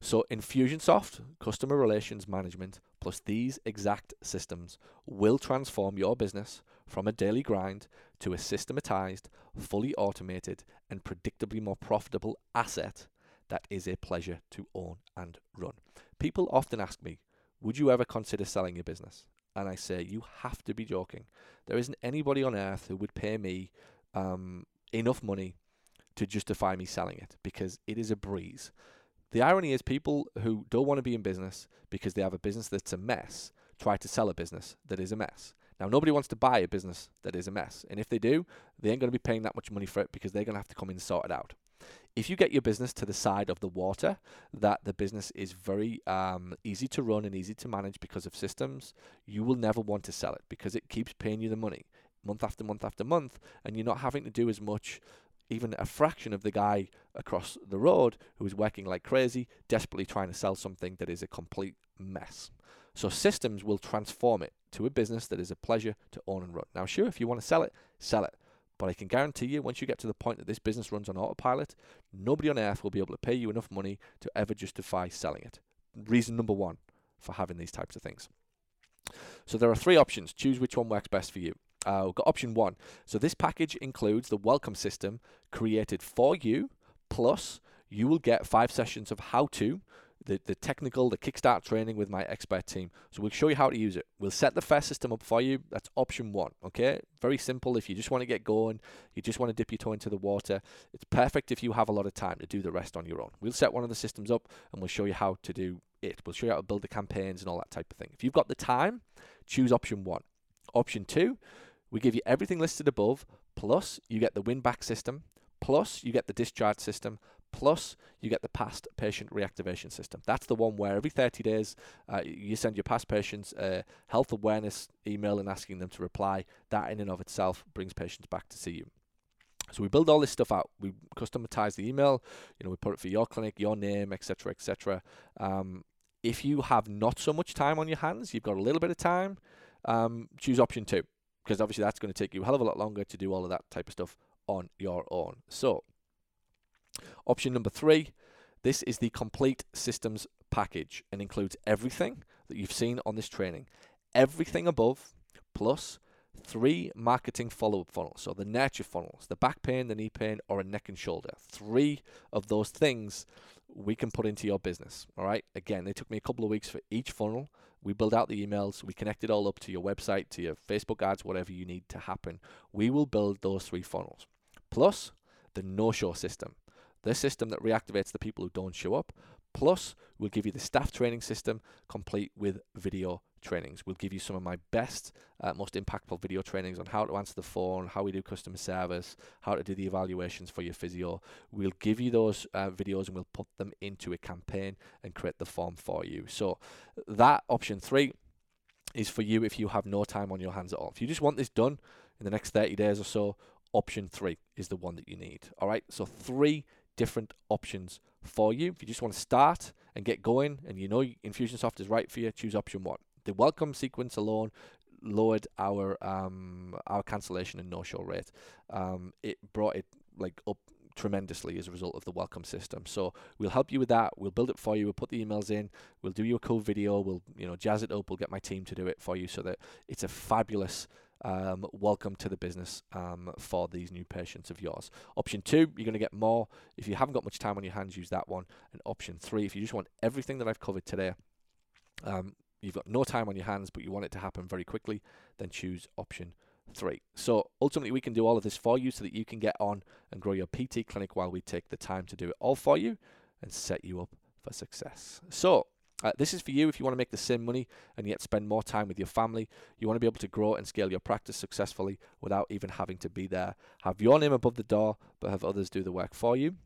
Speaker 1: So Infusionsoft, customer relations management, plus these exact systems will transform your business from a daily grind to a systematized, fully automated, and predictably more profitable asset that is a pleasure to own and run. People often ask me, would you ever consider selling your business? And I say, you have to be joking. There isn't anybody on earth who would pay me um, enough money to justify me selling it because it is a breeze. The irony is, people who don't want to be in business because they have a business that's a mess try to sell a business that is a mess. Now, nobody wants to buy a business that is a mess. And if they do, they ain't going to be paying that much money for it because they're going to have to come in and sort it out. If you get your business to the side of the water, that the business is very um, easy to run and easy to manage because of systems, you will never want to sell it because it keeps paying you the money month after month after month, and you're not having to do as much even a fraction of the guy across the road who is working like crazy, desperately trying to sell something that is a complete mess. So systems will transform it to a business that is a pleasure to own and run. Now, sure, if you want to sell it, sell it. But I can guarantee you, once you get to the point that this business runs on autopilot, nobody on earth will be able to pay you enough money to ever justify selling it. Reason number one for having these types of things. So there are three options. Choose which one works best for you. uh, we've got option one. So this package includes the welcome system created for you, plus you will get five sessions of how to, the, the technical, the kickstart training with my expert team. So we'll show you how to use it. We'll set the first system up for you. That's option one. Okay, very simple. If you just want to get going, you just want to dip your toe into the water. It's perfect if you have a lot of time to do the rest on your own. We'll set one of the systems up and we'll show you how to do it. We'll show you how to build the campaigns and all that type of thing. If you've got the time, choose option one. Option two, we give you everything listed above, plus you get the win back system, plus you get the discharge system, plus you get the past patient reactivation system. That's the one where every 30 days uh, you send your past patients a health awareness email and asking them to reply. That in and of itself brings patients back to see you. So we build all this stuff out. We customize the email. You know, we put it for your clinic, your name, etc., etc. Um, if you have not so much time on your hands, you've got a little bit of time. Um, choose option two because obviously that's going to take you a hell of a lot longer to do all of that type of stuff on your own. So Option number three, this is the complete systems package and includes everything that you've seen on this training. Everything above, plus three marketing follow-up funnels. So the nurture funnels, the back pain, the knee pain, or a neck and shoulder. Three of those things we can put into your business. All right. Again, they took me a couple of weeks for each funnel. We build out the emails. We connect it all up to your website, to your Facebook ads, whatever you need to happen. We will build those three funnels. Plus the no-show system the system that reactivates the people who don't show up. Plus, we'll give you the staff training system complete with video trainings. We'll give you some of my best, uh, most impactful video trainings on how to answer the phone, how we do customer service, how to do the evaluations for your physio. We'll give you those uh, videos and we'll put them into a campaign and create the form for you. So, that option three is for you if you have no time on your hands at all. If you just want this done in the next 30 days or so, option three is the one that you need. All right, so three different options for you. If you just want to start and get going and you know Infusionsoft is right for you, choose option one. The welcome sequence alone lowered our um, our cancellation and no-show rate. Um, it brought it like up tremendously as a result of the welcome system. So we'll help you with that. We'll build it for you. We'll put the emails in. We'll do you a cool video. We'll you know jazz it up. We'll get my team to do it for you so that it's a fabulous um, welcome to the business um, for these new patients of yours. Option two, you're going to get more. If you haven't got much time on your hands, use that one. And option three, if you just want everything that I've covered today, um, you've got no time on your hands, but you want it to happen very quickly, then choose option three. So ultimately, we can do all of this for you so that you can get on and grow your PT clinic while we take the time to do it all for you and set you up for success. So uh, this is for you if you want to make the same money and yet spend more time with your family. You want to be able to grow and scale your practice successfully without even having to be there. Have your name above the door, but have others do the work for you.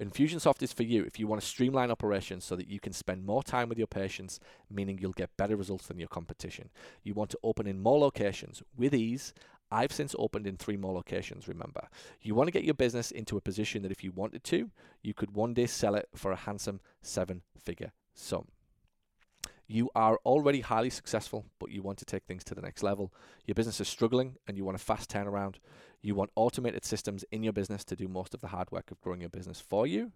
Speaker 1: Infusionsoft is for you if you want to streamline operations so that you can spend more time with your patients, meaning you'll get better results than your competition. You want to open in more locations with ease. I've since opened in three more locations, remember. You want to get your business into a position that if you wanted to, you could one day sell it for a handsome seven figure sum. You are already highly successful, but you want to take things to the next level. Your business is struggling and you want a fast turnaround. You want automated systems in your business to do most of the hard work of growing your business for you.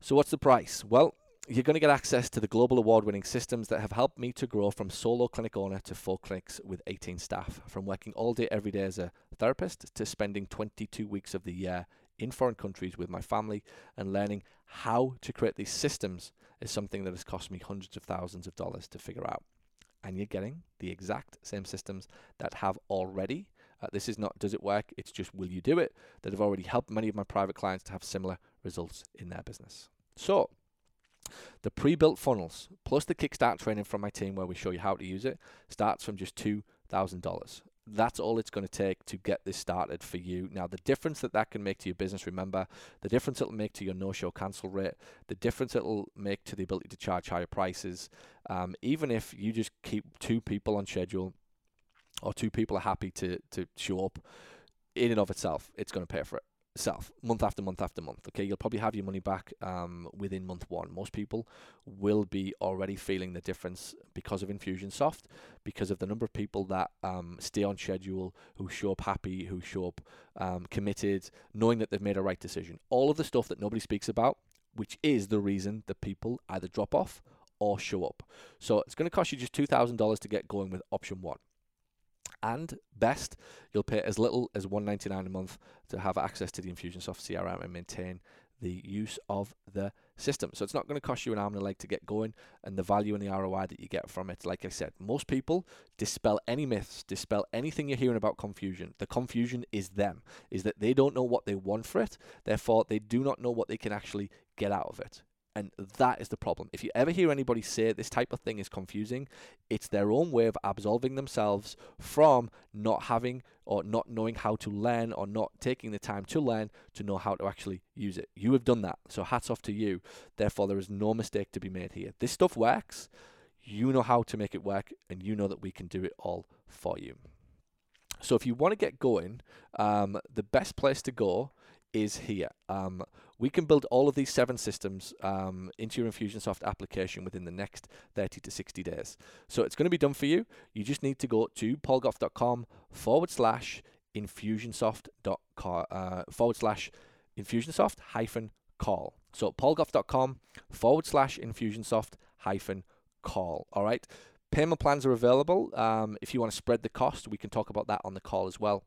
Speaker 1: So, what's the price? Well, you're going to get access to the global award winning systems that have helped me to grow from solo clinic owner to four clinics with 18 staff, from working all day every day as a therapist to spending 22 weeks of the year in foreign countries with my family and learning how to create these systems is something that has cost me hundreds of thousands of dollars to figure out. And you're getting the exact same systems that have already. Uh, this is not does it work, it's just will you do it, that have already helped many of my private clients to have similar results in their business. So, the pre built funnels plus the Kickstart training from my team where we show you how to use it starts from just $2,000 that's all it's going to take to get this started for you. Now, the difference that that can make to your business, remember, the difference it'll make to your no show cancel rate, the difference it'll make to the ability to charge higher prices, um, even if you just keep two people on schedule or two people are happy to, to show up, in and of itself, it's going to pay for it self month after month after month. Okay, you'll probably have your money back um, within month one. Most people will be already feeling the difference because of Infusionsoft, because of the number of people that um, stay on schedule, who show up happy, who show up um, committed, knowing that they've made a right decision. All of the stuff that nobody speaks about, which is the reason that people either drop off or show up. So it's going to cost you just two thousand dollars to get going with option one. And best, you'll pay as little as $1.99 a month to have access to the Infusionsoft CRM and maintain the use of the system. So it's not going to cost you an arm and a leg to get going, and the value and the ROI that you get from it. Like I said, most people dispel any myths, dispel anything you're hearing about confusion. The confusion is them, is that they don't know what they want for it, therefore, they do not know what they can actually get out of it. And that is the problem. If you ever hear anybody say this type of thing is confusing, it's their own way of absolving themselves from not having or not knowing how to learn or not taking the time to learn to know how to actually use it. You have done that. So hats off to you. Therefore, there is no mistake to be made here. This stuff works. You know how to make it work, and you know that we can do it all for you. So if you want to get going, um, the best place to go is here. Um, we can build all of these seven systems um, into your Infusionsoft application within the next 30 to 60 days. So it's going to be done for you. You just need to go to paulgough.com forward slash infusionsoft.com uh, forward slash infusionsoft hyphen call. So paulgough.com forward slash infusionsoft hyphen call. All right. Payment plans are available. Um, if you want to spread the cost, we can talk about that on the call as well.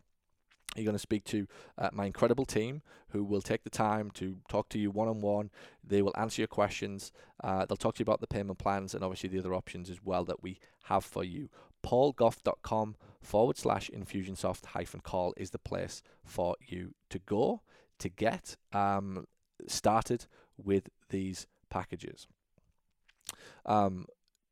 Speaker 1: You're going to speak to uh, my incredible team who will take the time to talk to you one on one. They will answer your questions. Uh, they'll talk to you about the payment plans and obviously the other options as well that we have for you. paulgough.com forward slash infusionsoft hyphen call is the place for you to go to get um, started with these packages. Um,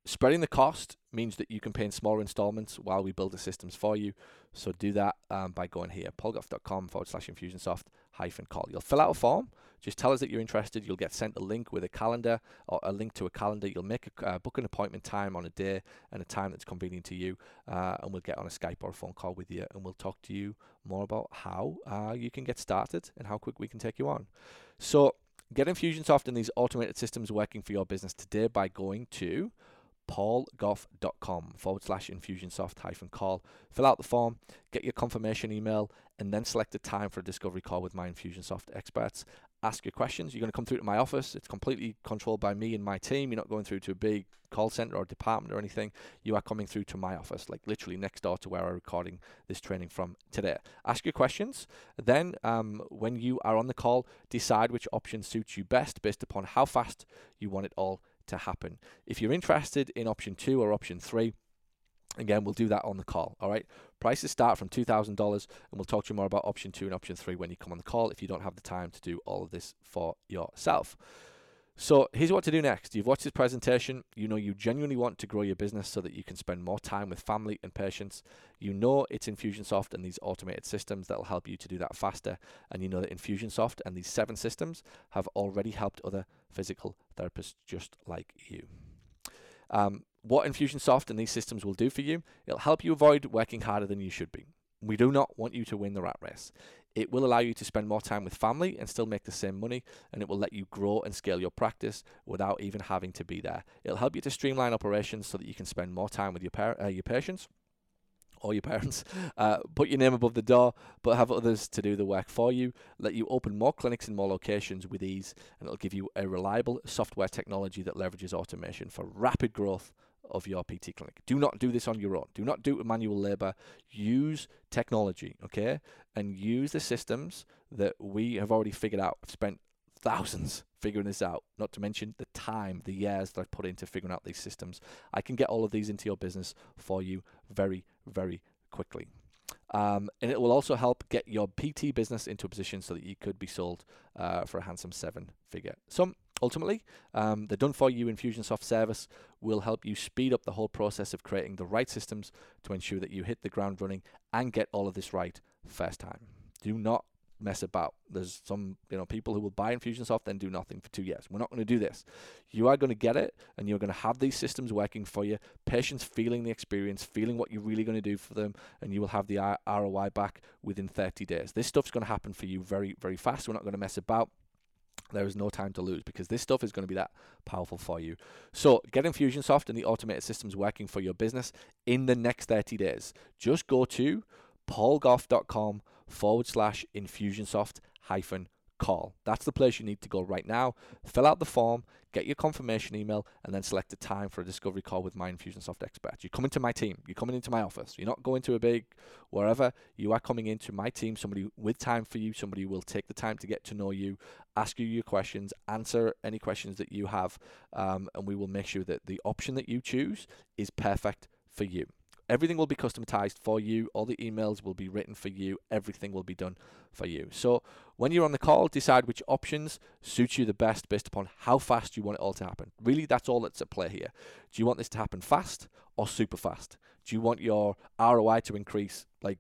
Speaker 1: Spreading the cost means that you can pay in smaller installments while we build the systems for you. So do that um, by going here, paulgough.com forward slash infusionsoft hyphen call. You'll fill out a form. Just tell us that you're interested. You'll get sent a link with a calendar or a link to a calendar. You'll make a uh, book an appointment time on a day and a time that's convenient to you, uh, and we'll get on a Skype or a phone call with you, and we'll talk to you more about how uh, you can get started and how quick we can take you on. So get Infusionsoft and these automated systems working for your business today by going to paulgough.com forward slash infusionsoft hyphen call. Fill out the form, get your confirmation email, and then select a time for a discovery call with my Infusionsoft experts. Ask your questions. You're going to come through to my office. It's completely controlled by me and my team. You're not going through to a big call center or department or anything. You are coming through to my office, like literally next door to where I'm recording this training from today. Ask your questions. Then, um, when you are on the call, decide which option suits you best based upon how fast you want it all to happen. If you're interested in option two or option three, Again, we'll do that on the call. All right. Prices start from $2,000, and we'll talk to you more about option two and option three when you come on the call if you don't have the time to do all of this for yourself. So here's what to do next. You've watched this presentation. You know you genuinely want to grow your business so that you can spend more time with family and patients. You know it's Infusionsoft and these automated systems that will help you to do that faster. And you know that Infusionsoft and these seven systems have already helped other physical therapists just like you. Um, what Infusionsoft and these systems will do for you, it'll help you avoid working harder than you should be. We do not want you to win the rat race. It will allow you to spend more time with family and still make the same money, and it will let you grow and scale your practice without even having to be there. It'll help you to streamline operations so that you can spend more time with your par- uh, your patients or your parents, uh, put your name above the door, but have others to do the work for you, let you open more clinics in more locations with ease, and it'll give you a reliable software technology that leverages automation for rapid growth of your PT clinic. Do not do this on your own. Do not do it with manual labor. Use technology, okay? And use the systems that we have already figured out. I've spent thousands figuring this out, not to mention the time, the years that I've put into figuring out these systems. I can get all of these into your business for you very, very quickly. Um, and it will also help get your PT business into a position so that you could be sold uh, for a handsome seven figure sum. Ultimately, um, the done for you Infusionsoft service will help you speed up the whole process of creating the right systems to ensure that you hit the ground running and get all of this right first time. Do not mess about. There's some you know people who will buy Infusionsoft then do nothing for two years. We're not going to do this. You are going to get it, and you're going to have these systems working for you. Patients feeling the experience, feeling what you're really going to do for them, and you will have the ROI back within 30 days. This stuff's going to happen for you very very fast. We're not going to mess about there is no time to lose because this stuff is going to be that powerful for you. So get Infusionsoft and the automated systems working for your business in the next 30 days. Just go to paulgough.com forward slash Infusionsoft hyphen call. That's the place you need to go right now. Fill out the form, get your confirmation email, and then select a time for a discovery call with my Infusionsoft expert. You come into my team, you're coming into my office. You're not going to a big wherever. You are coming into my team, somebody with time for you, somebody who will take the time to get to know you, ask you your questions, answer any questions that you have, um, and we will make sure that the option that you choose is perfect for you. Everything will be customized for you. All the emails will be written for you. Everything will be done for you. So when you're on the call, decide which options suit you the best based upon how fast you want it all to happen. Really, that's all that's at play here. Do you want this to happen fast or super fast? Do you want your ROI to increase like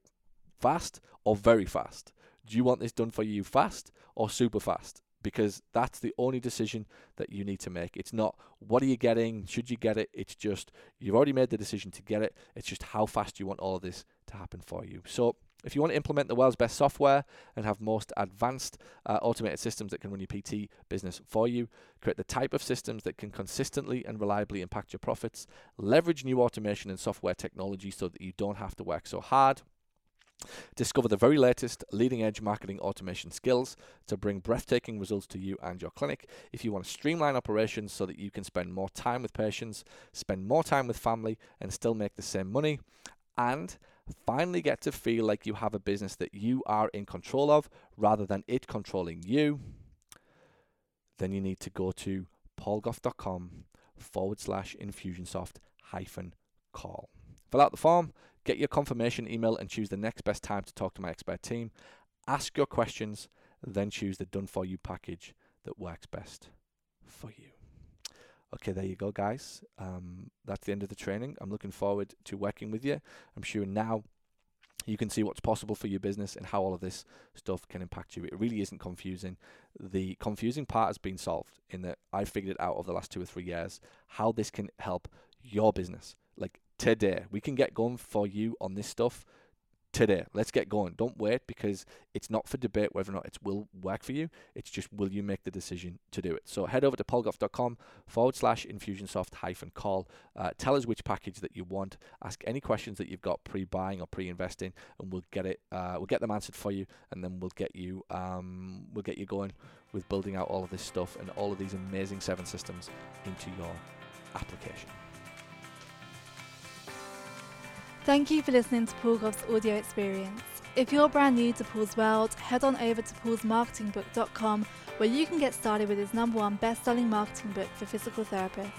Speaker 1: fast or very fast? Do you want this done for you fast or super fast? Because that's the only decision that you need to make. It's not what are you getting, should you get it? It's just you've already made the decision to get it. It's just how fast you want all of this to happen for you. So if you want to implement the world's best software and have most advanced uh, automated systems that can run your PT business for you, create the type of systems that can consistently and reliably impact your profits, leverage new automation and software technology so that you don't have to work so hard, Discover the very latest leading edge marketing automation skills to bring breathtaking results to you and your clinic. If you want to streamline operations so that you can spend more time with patients, spend more time with family, and still make the same money, and finally get to feel like you have a business that you are in control of rather than it controlling you, then you need to go to paulgough.com forward slash infusionsoft hyphen call. Fill out the form, Get your confirmation email and choose the next best time to talk to my expert team. Ask your questions, then choose the done for you package that works best for you. Okay, there you go, guys. Um, that's the end of the training. I'm looking forward to working with you. I'm sure now you can see what's possible for your business and how all of this stuff can impact you. It really isn't confusing. The confusing part has been solved in that I figured it out over the last two or three years how this can help your business. Like today. We can get going for you on this stuff today. Let's get going. Don't wait because it's not for debate whether or not it will work for you. It's just will you make the decision to do it. So head over to paulgough.com forward slash infusionsoft hyphen call. Uh, tell us which package that you want. Ask any questions that you've got pre-buying or pre-investing, and we'll get it. Uh, we'll get them answered for you, and then we'll get you. Um, we'll get you going with building out all of this stuff and all of these amazing seven systems into your application.
Speaker 2: Thank you for listening to Paul Gough's audio experience. If you're brand new to Paul's world, head on over to paulsmarketingbook.com where you can get started with his number one best-selling marketing book for physical therapists.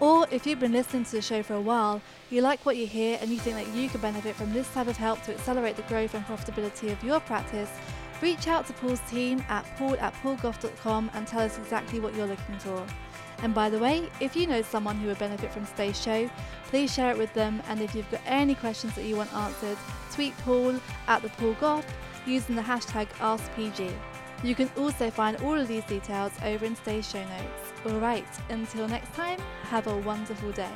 Speaker 2: Or if you've been listening to the show for a while, you like what you hear and you think that you could benefit from this type of help to accelerate the growth and profitability of your practice, reach out to Paul's team at paul at paulgough.com and tell us exactly what you're looking for. And by the way, if you know someone who would benefit from today's show, please share it with them. And if you've got any questions that you want answered, tweet Paul at the Paul Gough using the hashtag AskPG. You can also find all of these details over in today's show notes. Alright, until next time, have a wonderful day.